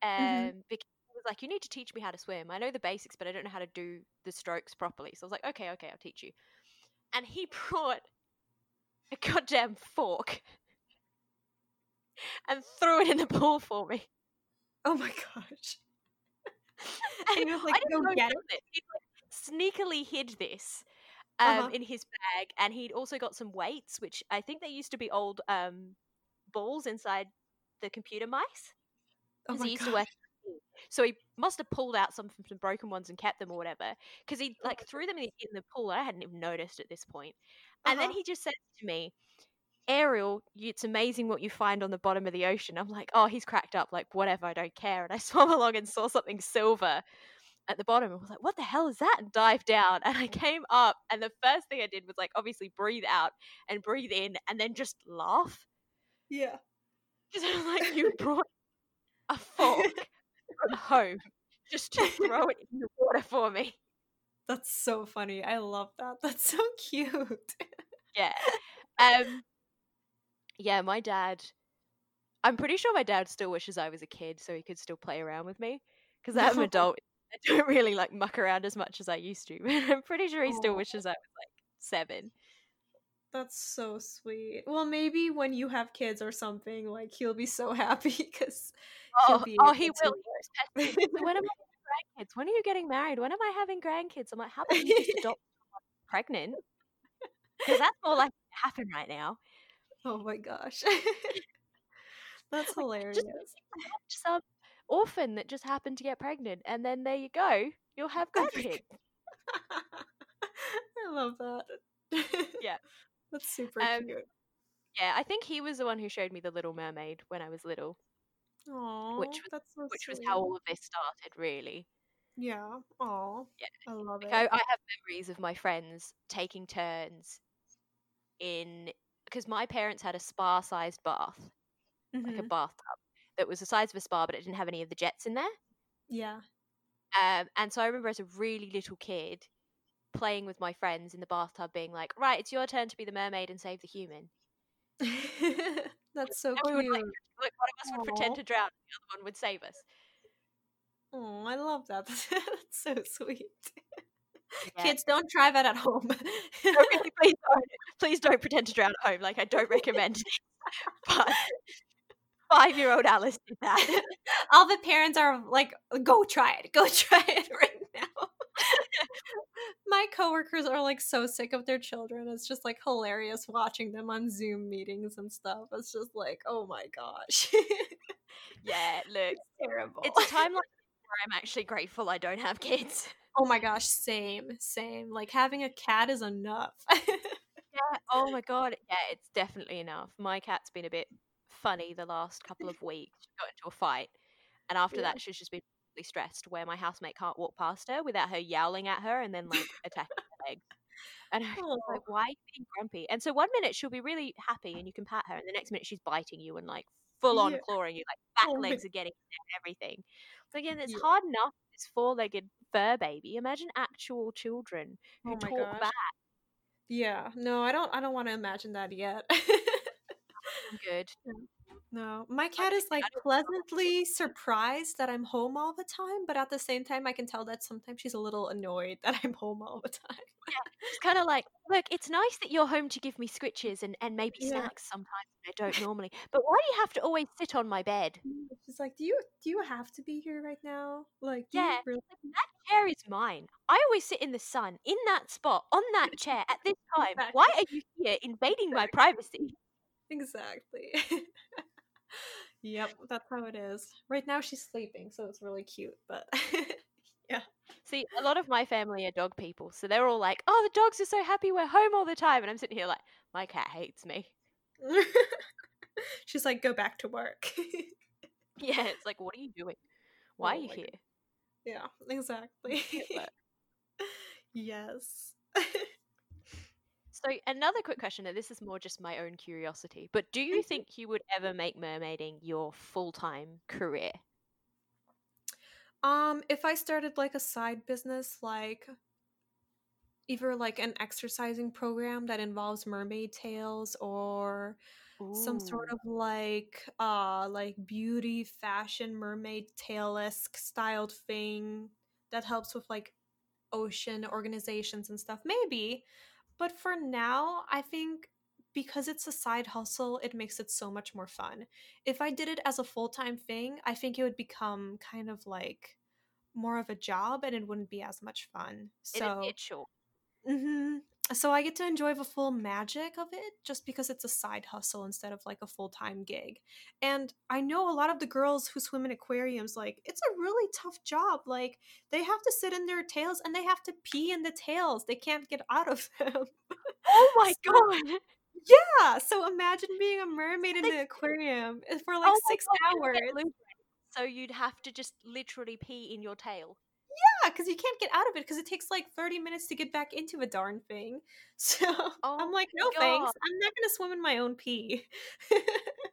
Um, Mhm. because he was like, "You need to teach me how to swim. I know the basics, but I don't know how to do the strokes properly." So I was like, "Okay, okay, I'll teach you." And he brought a goddamn fork and threw it in the pool for me. Oh my gosh. And he was like, I didn't know get it." it. He like, sneakily hid this um, Uh-huh. in his bag, and he'd also got some weights, which I think they used to be old um, balls inside the computer mice Oh because he used to god. work. So he must have pulled out some from some broken ones and kept them or whatever. Because he Oh like threw them in, in the pool. I hadn't even noticed at this point. And then Uh-huh. he just said to me, Ariel, it's amazing what you find on the bottom of the ocean. I'm like, oh, he's cracked up. Like, whatever, I don't care. And I swam along and saw something silver at the bottom. I was like, what the hell is that? And dived down. And I came up. And the first thing I did was, like, obviously breathe out and breathe in and then just laugh. Yeah. Because I was like, you brought a fork from home just to throw it in the water for me. That's so funny. I love that. That's so cute. Yeah. Um, yeah, my dad. I'm pretty sure my dad still wishes I was a kid so he could still play around with me. Because I'm an adult. I don't really like muck around as much as I used to. But I'm pretty sure he still oh. wishes I was like seven. That's so sweet. Well, maybe when you have kids or something, like he'll be so happy because Oh, be oh he to. will. He was pestering me. So when am I having grandkids? When are you getting married? When am I having grandkids? I'm like, how about you just adopt pregnant? Because that's more like to happen right now. oh my gosh. That's hilarious. just some orphan that just happened to get pregnant, and then there you go. You'll have Oh grandkids. I love that. Yeah. That's super Um, cute. Yeah, I think he was the one who showed me the Little Mermaid when I was little, Aw, which was so which was how all of this started, really. Yeah. Aw. Yeah. I love Like it. I, I have memories of my friends taking turns in because my parents had a spa-sized bath, like a Mhm. bathtub that was the size of a spa, but it didn't have any of the jets in there. Yeah. Um, and so I remember as a really little kid playing with my friends in the bathtub, being like, "Right, it's your turn to be the mermaid and save the human." That's so And we would like, like one of us would pretend to drown, the other one would save us. Oh, I love that. That's so sweet. Yeah. Kids, don't try that at home. No, really, please don't. Please don't pretend to drown at home. Like I don't recommend it. But five-year-old Alice did that. All the parents are um, like, "Go try it. Go try it right now." My coworkers are like so sick of their children. It's just like hilarious watching them on Zoom meetings and stuff. It's just like, oh my gosh, yeah, look, terrible. it's a time like where I'm actually grateful I don't have kids. oh my gosh, same, same. Like having a cat is enough. Yeah. Oh my god. Yeah, it's definitely enough. My cat's been a bit funny the last couple of weeks. She got into a fight, and after Yeah. that, she's just been really stressed. Where my housemate can't walk past her without her yowling at her and then like attacking her legs. And I was like, "Why are you being grumpy?" And so one minute she'll be really happy and you can pat her, and the next minute she's biting you and like full on Yeah. clawing you, like back Oh my- legs are getting and everything. So again, it's Yeah. hard enough. with This four-legged fur baby. Imagine actual children who Oh talk gosh. back. Yeah, no, I don't. I don't want to imagine that yet. Good. no, my cat is like pleasantly surprised that I'm home all the time, but at the same time, I can tell that sometimes she's a little annoyed that I'm home all the time. It's kind of like, look, it's nice that you're home to give me scritches and, and maybe Yeah. snacks sometimes I don't normally. But why do you have to always sit on my bed? Mm, she's like, "Do you do you have to be here right now? Like, Yeah. really?" That chair is mine. I always sit in the sun, in that spot, on that chair at this time. Why are you here invading my privacy? Exactly. yep, that's how it is. Right now, she's sleeping, so it's really cute. But yeah. See, a lot of my family are dog people, so they're all like, "Oh, the dogs are so happy we're home all the time," and I'm sitting here like, "My cat hates me." she's like, "Go back to work." Yeah, it's like, what are you doing? Why Oh are you here? yeah, exactly. Yes. So another quick question, and this is more just my own curiosity, but do you Mhm. think you would ever make mermaiding your full-time career? Um, if I started like a side business, like either like an exercising program that involves mermaid tails or some sort of like uh like beauty fashion mermaid tail-esque styled thing that helps with like ocean organizations and stuff maybe but for now i think because it's a side hustle it makes it so much more fun. If i did it as a full-time thing i think it would become kind of like more of a job and it wouldn't be as much fun. It'd be a so chore. hmm So I get to enjoy the full magic of it just because it's a side hustle instead of like a full time gig. And I know a lot of the girls who swim in aquariums, like, it's a really tough job. Like, they have to sit in their tails and they have to pee in the tails. They can't get out of them. Oh my so, god! yeah. So imagine being a mermaid in the aquarium eh, for like oh six hours. So you'd have to just literally pee in your tail. Yeah, because you can't get out of it because it takes like 30 minutes to get back into a darn thing. So Oh I'm like, no thanks. I'm not going to swim in my own pee.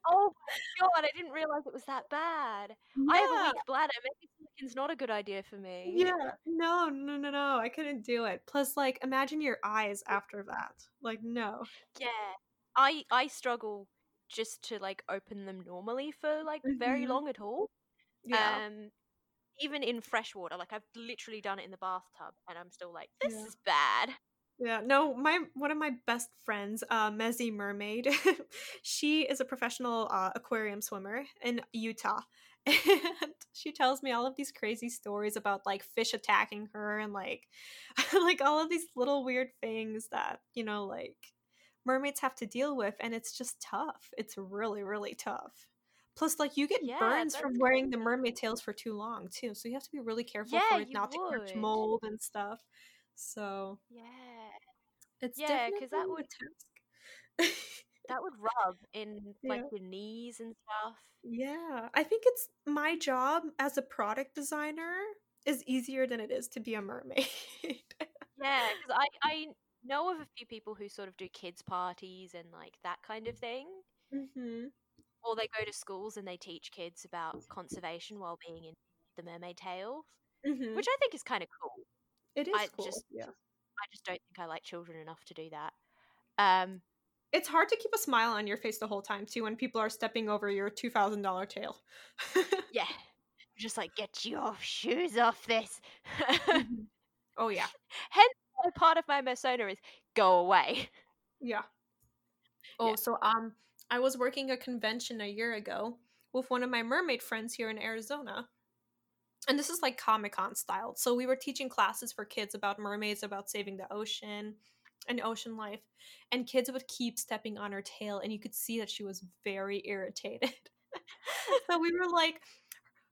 Oh my god! I didn't realize it was that bad. I have a yeah. weak bladder. Maybe silicon's not a good idea for me. Yeah. No, no, no, no. I couldn't do it. Plus, like, imagine your eyes after that. Like, no. Yeah, I I struggle just to like open them normally for like very hmm long at all. Yeah. Um, even in fresh water, like I've literally done it in the bathtub, and I'm still like, this Yeah. is bad. Yeah, no, my one of my best friends, uh, Mezzy Mermaid, she is a professional uh, aquarium swimmer in Utah, and she tells me all of these crazy stories about like fish attacking her and like like all of these little weird things that you know like mermaids have to deal with, and it's just tough. It's really really tough. Plus, like you get Yeah, burns from wearing the mermaid tails for too long too, so you have to be really careful Yeah, for it not to catch mold and stuff. So Yeah, it's yeah, because that would that would rub in like Yeah. your knees and stuff. Yeah. I think it's my job as a product designer is easier than it is to be a mermaid. Yeah, because I I know of a few people who sort of do kids parties and like that kind of thing, hmm or they go to schools and they teach kids about conservation while being in the mermaid tails, hmm which I think is kind of cool. It is I cool. just yeah. I just don't think I like children enough to do that. Um, It's hard to keep a smile on your face the whole time too when people are stepping over your two thousand dollar tail. yeah, just like get your shoes off this. Mhm. Oh yeah. Hence, part of my persona is go away. Yeah. Oh, Yeah. so um I was working a convention a year ago with one of my mermaid friends here in Arizona. And this is like Comic Con style. So we were teaching classes for kids about mermaids, about saving the ocean and ocean life. And kids would keep stepping on her tail, and you could see that she was very irritated. so we were like,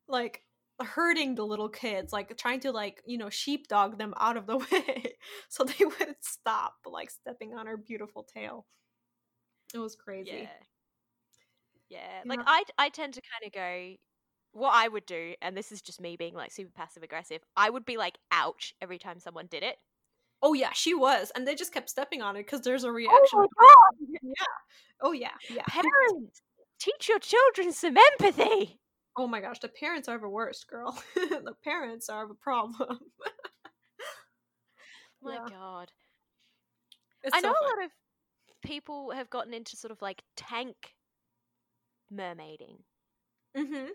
like hurting the little kids, like trying to like, you know, sheepdog them out of the way so they wouldn't stop like stepping on her beautiful tail. It was crazy. Yeah. Yeah. Like I I tend to kind of go what I would do and this is just me being like super passive aggressive. I would be like ouch every time someone did it. Oh yeah, she was, and they just kept stepping on it because there's a Oh reaction. my god. yeah. Oh yeah, yeah. Parents, teach your children some empathy. Oh my gosh, the parents are the worst, girl. the parents are the problem. My Yeah. god. It's I so know a lot of people have gotten into sort of like tank mermaiding. Mm-hmm.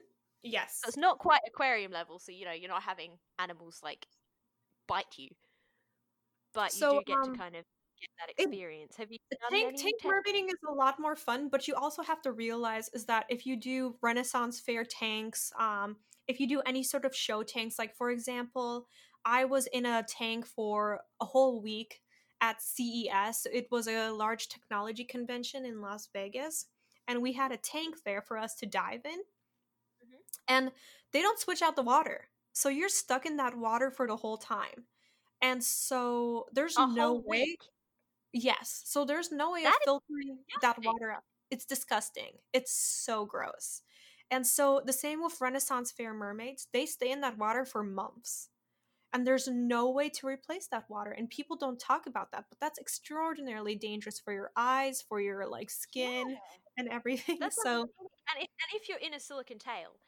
Yes. So it's not quite aquarium level, so you know, you're not having animals like bite you. But So, you do get um, to kind of get that it- experience. Have you tank tank- mermaiding is a lot more fun, but you also have to realize is that if you do Renaissance fair tanks, um, if you do any sort of show tanks, like for example, I was in a tank for a whole week at CES. It was a large technology convention in Las Vegas, and we had a tank there for us to dive in. Mhm. And they don't switch out the water. So you're stuck in that water for the whole time. And so there's A no way week? Yes. So there's no way That of filtering that water out. It's disgusting. It's so gross. And so the same with Renaissance Fair mermaids, they stay in that water for months. And there's no way to replace that water. And people don't talk about that, but that's extraordinarily dangerous for your eyes, for your like skin Yeah. and everything. That's so and if, and if you're in a silicon tail,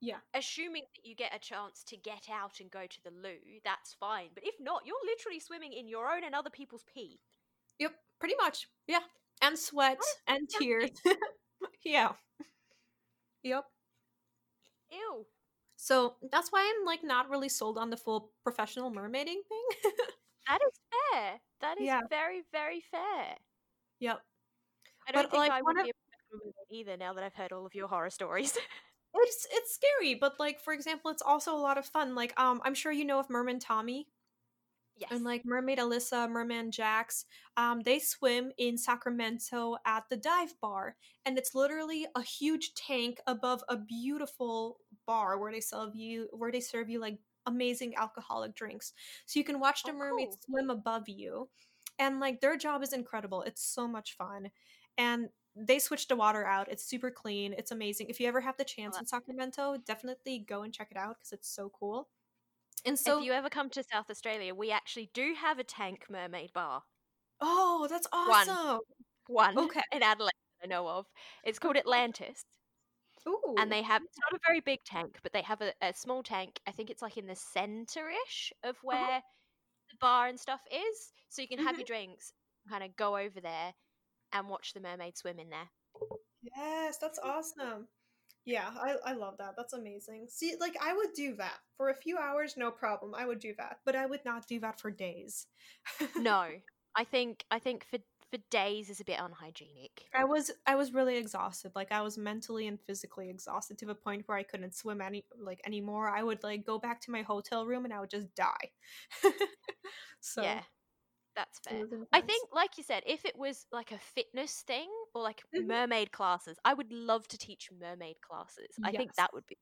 yeah. assuming that you get a chance to get out and go to the loo, that's fine. But if not, you're literally swimming in your own and other people's pee. Yep, pretty much. Yeah. and sweat and tears. yeah. Yep. Ew. So that's why I'm like not really sold on the full professional mermaiding thing. that is fair. That is yeah. very, very fair. Yep. I don't but, think like, I would be a professional either now that I've heard all of your horror stories. it's it's scary, but like for example, it's also a lot of fun. Like um I'm sure you know of Merman Tommy. Yes. And like Mermaid Alyssa, Merman Jax, um, they swim in Sacramento at the dive bar. And it's literally a huge tank above a beautiful bar where they serve you where they serve you like amazing alcoholic drinks. So you can watch the oh, mermaids cool. swim above you. And like their job is incredible. It's so much fun. And they switch the water out. It's super clean. It's amazing. If you ever have the chance in Sacramento, definitely go and check it out because it's so cool. And so, if you ever come to South Australia, we actually do have a tank mermaid bar. Oh, that's awesome! One, one okay. in Adelaide I know of. It's called Atlantis. Ooh. And they have it's not a very big tank, but they have a, a small tank. I think it's like in the center-ish of uh-huh. where uh-huh. the bar and stuff is. So you can have mm-hmm. your drinks, kind of go over there and watch the mermaid swim in there. Yes, that's awesome. Yeah, I, I love that. That's amazing. See, like I would do that for a few hours, no problem. I would do that, but I would not do that for days. no, I think I think for for days is a bit unhygienic. I was I was really exhausted. Like I was mentally and physically exhausted to the point where I couldn't swim any like anymore. I would like go back to my hotel room and I would just die. so yeah, that's fair. I think, like you said, if it was like a fitness thing or like mm-hmm. mermaid classes, I would love to teach mermaid classes. Yes. I think that would be.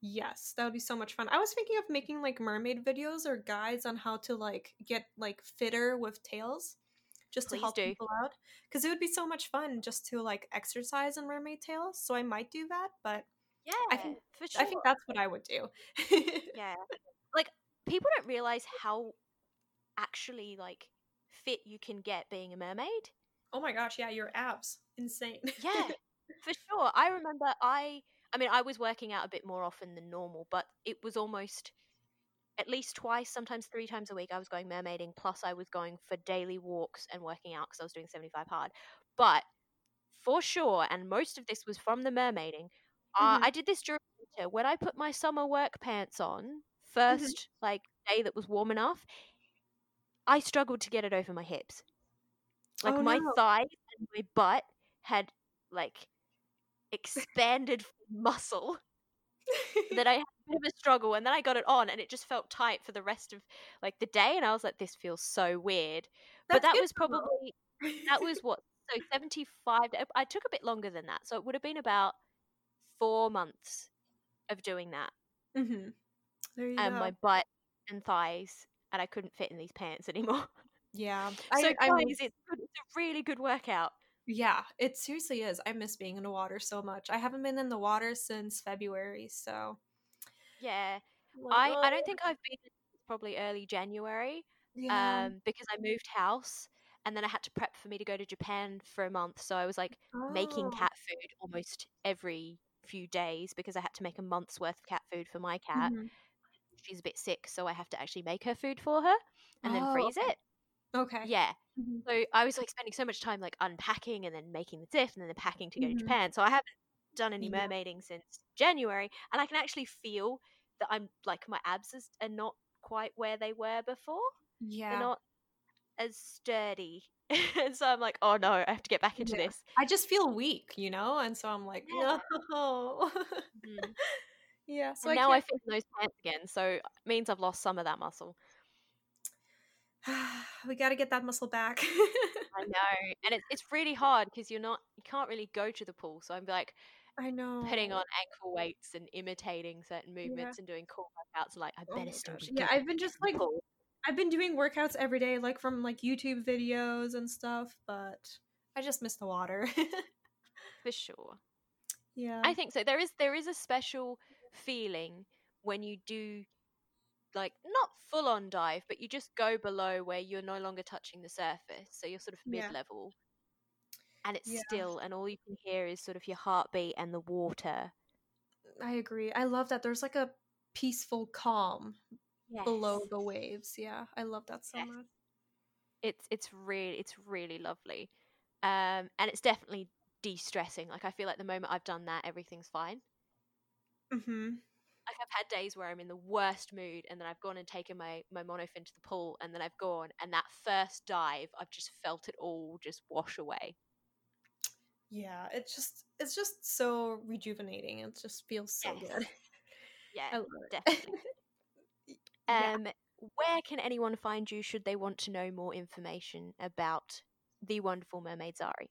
Yes, that would be so much fun. I was thinking of making like mermaid videos or guides on how to like get like fitter with tails just Please to help do. people out because it would be so much fun just to like exercise in mermaid tails. So I might do that, but yeah, I think for sure. I think that's what I would do. yeah, like people don't realize how actually like fit you can get being a mermaid. Oh my gosh, yeah, your abs. Insane. yeah. For sure. I remember I I mean I was working out a bit more often than normal, but it was almost at least twice, sometimes three times a week I was going mermaiding plus I was going for daily walks and working out cuz I was doing 75 hard. But for sure and most of this was from the mermaiding. Uh, mm-hmm. I did this during winter when I put my summer work pants on 1st mm-hmm. like day that was warm enough I struggled to get it over my hips. Like oh, my no. thighs and my butt had like expanded muscle that I had a bit of a struggle and then I got it on and it just felt tight for the rest of like the day and I was like this feels so weird. That's but that was probably that was what so 75 I took a bit longer than that. So it would have been about 4 months of doing that. Mhm. and go. my butt and thighs and I couldn't fit in these pants anymore. Yeah. so I, guys, it's, good, it's a really good workout. Yeah, it seriously is. I miss being in the water so much. I haven't been in the water since February, so yeah. I, I don't think I've been probably early January. Yeah. Um, because I moved house and then I had to prep for me to go to Japan for a month. So I was like oh. making cat food almost every few days because I had to make a month's worth of cat food for my cat. Mm-hmm she's a bit sick, so I have to actually make her food for her and then freeze okay. it. Okay. Yeah. Mm-hmm. So I was like spending so much time like unpacking and then making the diff and then the packing to go mm-hmm. to Japan. So I haven't done any yeah. mermaiding since January, and I can actually feel that I'm like my abs are not quite where they were before. Yeah. They're not as sturdy. and so I'm like, oh no, I have to get back into yeah. this. I just feel weak, you know? And so I'm like, yeah. no. mm. Yeah. So now I fit in those pants again, so it means I've lost some of that muscle. we got to get that muscle back. I know, and it's it's really hard because you're not you can't really go to the pool. So I'm like, I know, putting on ankle weights and imitating certain movements yeah. and doing cool workouts. Like I oh better still. Yeah, I've been just like I've been doing workouts every day, like from like YouTube videos and stuff, but I just miss the water. For sure. Yeah. I think so. There is there is a special feeling when you do like not full on dive, but you just go below where you're no longer touching the surface. So you're sort of mid level. Yeah. And it's yeah. still and all you can hear is sort of your heartbeat and the water. I agree. I love that there's like a peaceful calm yes. below the waves. Yeah. I love that so yes. much. It's it's really it's really lovely. Um, and it's definitely de-stressing. Like I feel like the moment I've done that, everything's fine. Mm-hmm. Like I've had days where I'm in the worst mood, and then I've gone and taken my my monofin to the pool, and then I've gone, and that first dive, I've just felt it all just wash away. Yeah, it's just it's just so rejuvenating. It just feels so Yes. good. Yeah, I love it. definitely. yeah. Um, where can anyone find you should they want to know more information about the wonderful mermaid Zari?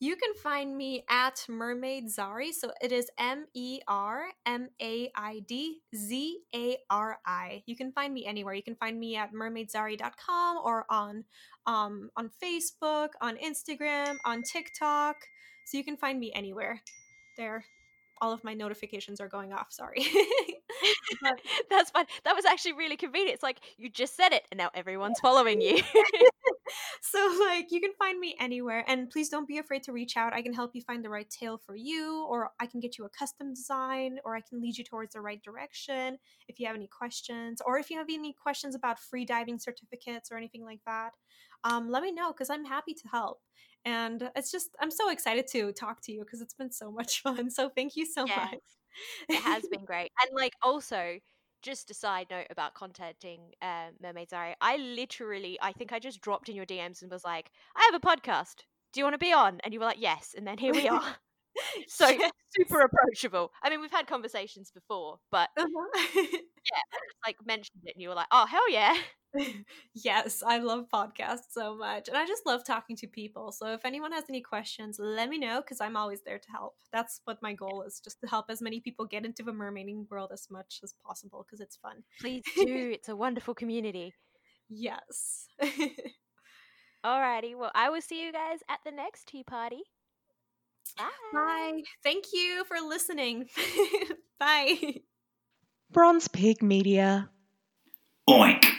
You can find me at Mermaid Zari. So it is M E R M A I D Z A R I. You can find me anywhere. You can find me at mermaidzari.com or on um, on Facebook, on Instagram, on TikTok. So you can find me anywhere. There, all of my notifications are going off. Sorry. But- That's fine. That was actually really convenient. It's like you just said it, and now everyone's following you. so like you can find me anywhere and please don't be afraid to reach out. I can help you find the right tail for you or i can get you a custom design or i can lead you towards the right direction if you have any questions or if you have any questions about free diving certificates or anything like that um, let me know because i'm happy to help. And it's just i'm so excited to talk to you because it's been so much fun so thank you so much. It has been great. And like also, just a side note about contacting uh, Mermaid Zari, I literally, I think I just dropped in your DMs and was like, I have a podcast. Do you want to be on? And you were like, yes. And then here we are. So super approachable. I mean, we've had conversations before, but Uh-huh. Just like mentioned it, and you were like, "Oh hell yeah!" yes, I love podcasts so much. And I just love talking to people. So if anyone has any questions, let me know because I'm always there to help. That's what my goal is just to help as many people get into the mermaiding world as much as possible because it's fun. Please do. It's a wonderful community. Yes. Alrighty, well, I will see you guys at the next tea party. Bye. Bye. Thank you for listening. Bye. Bronze Pig Media. Oink.